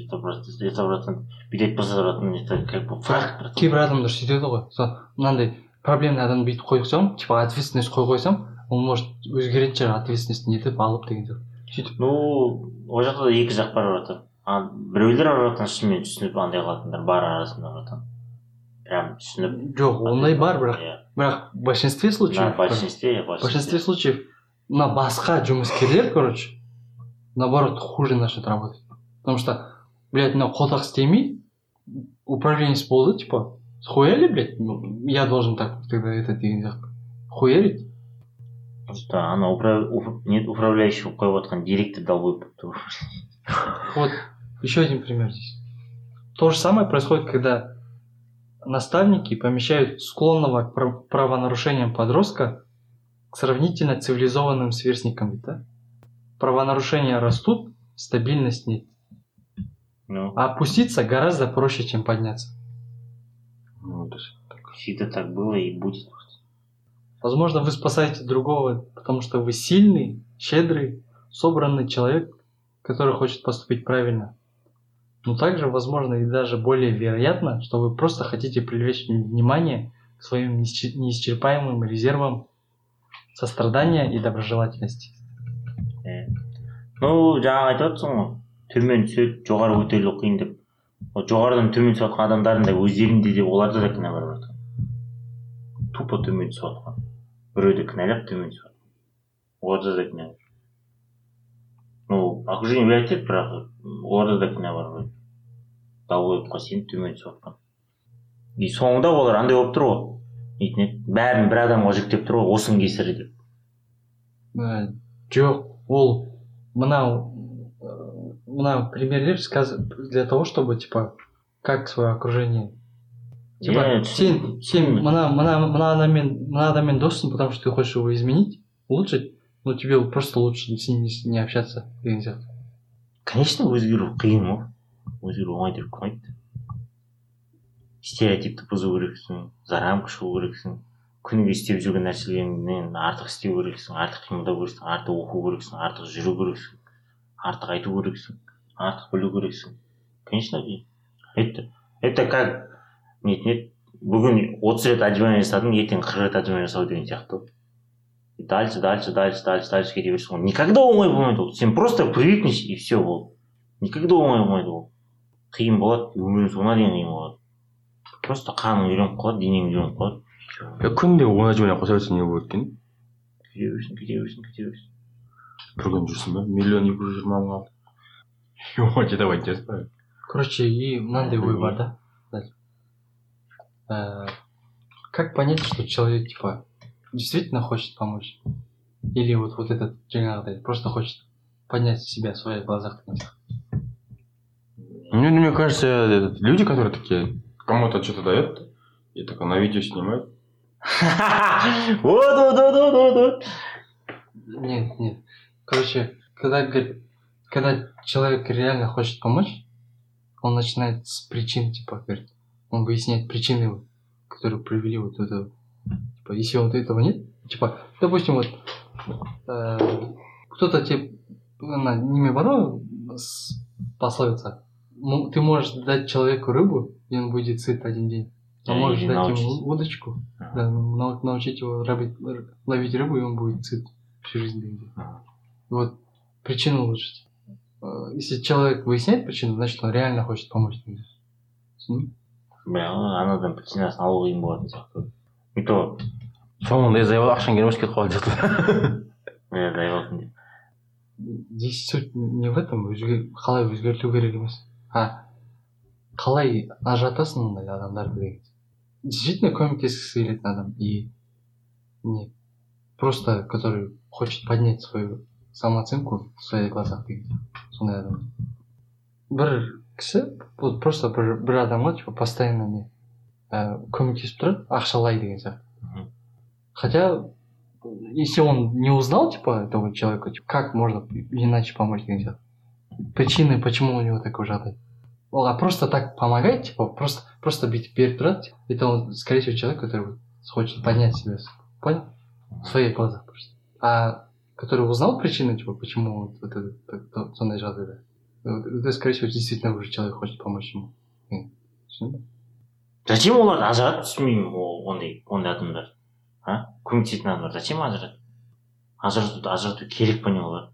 сто процент сто процент бүйтетін болса тұратын это как бы факт кейбір адамдар сөйтеді ғой сол мынандай проблемный адамды бүйтіп қойсам типа ответственность қойып қойсам ол может өзгеретін шығар ответственность нетіп алып деген сияқты сөйтіп ну ол жақта да екі жақ бар братан. А біреулер братан шынымен түсініп андай қылатындар бар арасында братан. Прям түсініп жоқ ондай бар бірақ бірақ в большинстве случаев? Большинстве иә в большинстве случаев. Мына басқа жұмыскерлер короче наоборот хуже начнут работать. Потому что блядь мынау қолдақ істемей управленец болды типа схуяли блядь? Ну, я должен так тогда это деген сияқты хуярить. Просто ана управ- уп- не управляющий болып қойып отқан директор долбой болып Вот еще один пример здесь. То же самое происходит, когда наставники помещают склонного к прав- правонарушениям подростка к сравнительно цивилизованным сверстникам. Да? Правонарушения растут, стабильность нет. ну А опуститься гораздо проще, чем подняться. Ну, то есть, всегда так было и будет Возможно, вы спасаете другого, потому что вы сильный, щедрый, собранный человек, который хочет поступить правильно. Но также, возможно, и даже более вероятно, что вы просто хотите привлечь внимание к своим неисчер- неисчерпаемым резервам сострадания и доброжелательности. Иә. ну жаңа айтып отырсың ғой төмен түседі жоғары көтерілу қиын деп ол жоғарыдан төмен түсіп жатқан адамдардың да өздерінде де оларда да кінә бар тупо төмен түсіп жатқан біреуді кінәлап төмен түсіп жатқан оларда да кінә бар ну окружение етеді бірақ оларда да кінә бар ғой долбоебқа сеніп төмен түсіп жатқан и соңында олар андай болып тұр ғой нетін еді бәрін бір адамға жүктеп тұр ғой осының кесірі деп. Ә, жоқ ол мынау мынау примерлер для того чтобы типа как свое окружение. Типа Иә, сен сен мына мына мына адаммен мына адаммен доссың потому что ты хочешь его изменить улучшить но тебе просто лучше с ним не, общаться деген сияқты. Конечно өзгеру қиын ғой. Өзгеру оңай деп болмайды стереотипті бұзу керексің за рамка шығу керексің. Күніге істеп жүрген нәрселеріңнен артық істеу керексің артық қимылдау керексің артық оқу керексің артық жүру керексің артық айту керексің артық білу керексің. Конечно это это как нетін еді бүгін отыз рет отжимание жасадың ертең қырық рет отжимание жасау деген сияқты. Ғой дальше дальше дальше дальше дальше кете бересің ғой никогда оңай болмайды ол. Сен просто привыкнешь и все болды никогда оңай болмайды ол. Қиын болады өмірдің соңына дейін қиын болады. просто қаның үйреніп қалады денең үйреніп қалады Я күнде он отжимание қоса берсең не болады екен кете берсін кете берсін кете берсін бір күн жүрсің ба миллион екі жүз жиырма мың алды жете алмайтын шығарсың ба короче и мынандай ой бар да Ә, как понять что человек типа действительно хочет помочь или вот вот этот жаңағыдай просто хочет поднять себя в своих глазах деген сияқты. Мне, мне кажется, этот, люди, которые такие, кому-то что-то дает, и такой на видео снимают. <laughs> вот вот вот вот вот Нет, нет. Короче, когда, когда человек реально хочет помочь, он начинает с причин, типа, говорит, он выясняет причины, которые привели вот это. Типа, если вот этого нет, типа, допустим, вот э, кто-то тебе на ними баро пословица. Ты можешь дать человеку рыбу, и он будет сыт один день. А можешь дать научить. ему удочку, да, нау- научить его рабить- ловить рыбу, и он будет сыт всю жизнь. Ага. Вот причину улучшить. Э, Если человек выясняет причину, значит, он реально хочет помочь. тебе. Бля анадан причинасын алу қиын болатын сияқты и то соңында заебал ақшаң келмес кетіп қалды деп бля дайбалсын деп Здесь суть не в этом, қалай өзгерту керек емес. А қалай ажыратасың ондай адамдарды деген. действительно көмектескісі келетін адам и не просто который хочет поднять свою самооценку в своих глазах деген сияқты сондай адам бір кісі вот просто бір, бір адамға типа постоянно не ә, көмектесіп тұрады ақшалай деген сияқты Мгм. хотя если он не узнал типа этого человека типа, как можно иначе помочь деген сияқты причины почему у него такой жағдай ол а просто так помогать типа просто просто бүйтіп беріп тұрады типа, это он скорее всего человек который вот хочет поднять себя понял в своих глазах просто а который узнал причину типа почему вот, вот это так- то- сондай жағдайда вот это скорее всего действительно уже человек хочет помочь ему Мен түсіндің бе? зачем оларды ажырат түсінбеймін ол ондай ондай адамдар а көмектесетін адамдар зачем ажырат ажырату ажырату керек па не олар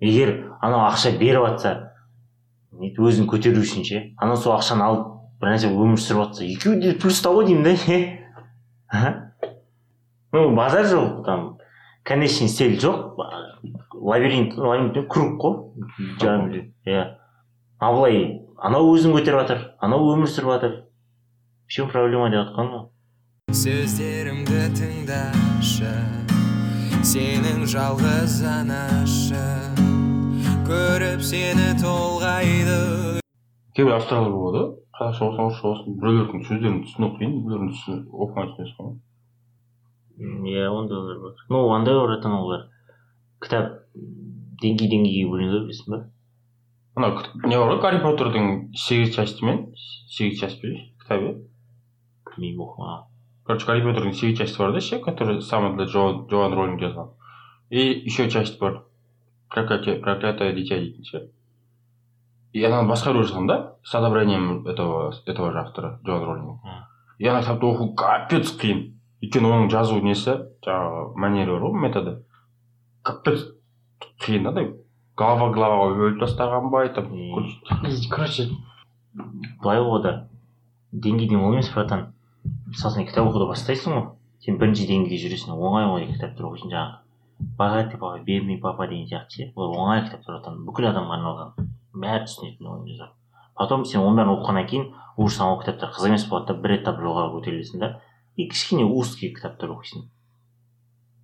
егер анау ақша беріп жатса не өзін көтеру үшін ше? Анау сол ақшаны алып бір нәрсе өмір сүріп жатса екеуі де плюста ғой деймін да ну базар жоқ там. Конечный цель жоқ. Лабиринт лабиринт круг қой. Иә. А былай анау өзін көтеріп жатыр анау өмір сүріп жатыр. В чем проблема деп жатқан ғой сөздерімді тыңдашы сенің жалғыз анашы. Көріп сені толғайды. Кейбір авторлар болады. Ғой қазақша болсын орысша болсын. Біреулердің сөздерін түсіну қиын біреулердің түсін- оқымай түсінесің ғой. Иә ондайлар бар. Ну андай баратын олар кітап деңгей деңгейге бөлінеді білесің ба? Анау кіт- не бар ғой? Гарри поттердің сегіз частімен сегіз часть пе кітабы? Білмеймін оқымаған короче гарри поттердің сегіз части бар да ше который самый для джоан, роллинг жазған. И еще часть бар. Проклятое дитя дейтін ше и ананы басқа біреу жазған да с одобрением этого этого же автора джоан роллинг и ана кітапты оқу капец қиын өйткені оның жазу несі жаңағы манера бар ғой методы. Капец. Қиын да андай глава главаға бөліп тастаған ба там короче былай ғой да деңгейден ол емес братан мысалы сен кітап оқуды бастайсың ғой сен бірінші деңгейде жүресің оңай оңай кітаптар оқисың жаңағы богатый бедный папа деген сияқты ше ол оңай кітаптар братан бүкіл адамға арналған бәрі түсінетін оны жазады потом сен оның бәрін оқығаннан кейін уже саған ол кітаптар қызық емес болады да бір этап жоғары көтерілесің да и кішкене узкий кітаптар оқисың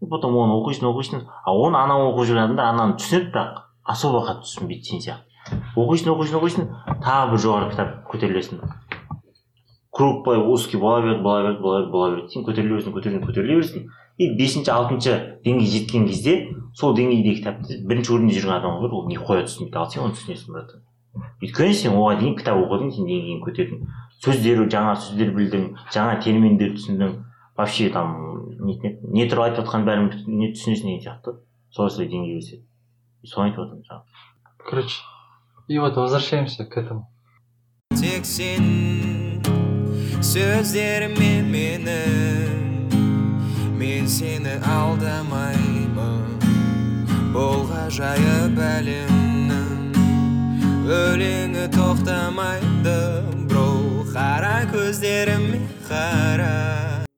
потом оны оқисың оқисың а оны анау оқып жүрген адамдар ананы түсінеді бірақ особо қатты түсінбейді сен сияқты оқисың оқисың оқисың тағы бір жоғары кітап көтерілесің круг былай узкий бола береді бола береді бола береді бола береді сен көтеріле бересің көтеріле көтеріле бересің и бесінші алтыншы деңгей жеткен кезде сол деңгейдегі кітапты бірінші орында жүрген адам бар ол нихуя түсінбейді ал сен оны түсінесің братан. Өйткені сен оған дейін кітап оқыдың сен деңгейін көтердің. Сөздер жаңа сөздер білдің жаңа терминдер түсіндің вообще там не, не, не туралы айтып жатқан бәрін не түсінесің деген сияқты. Солай солай деңгей өседі. Соны айтып жатырмын жаңағы короче и вот возвращаемся к этому. Тек сен сөздерімен менің мен сені алдамаймын бұл ғажайып әлемнің өлеңі тоқтамайды бро қара көздеріме қара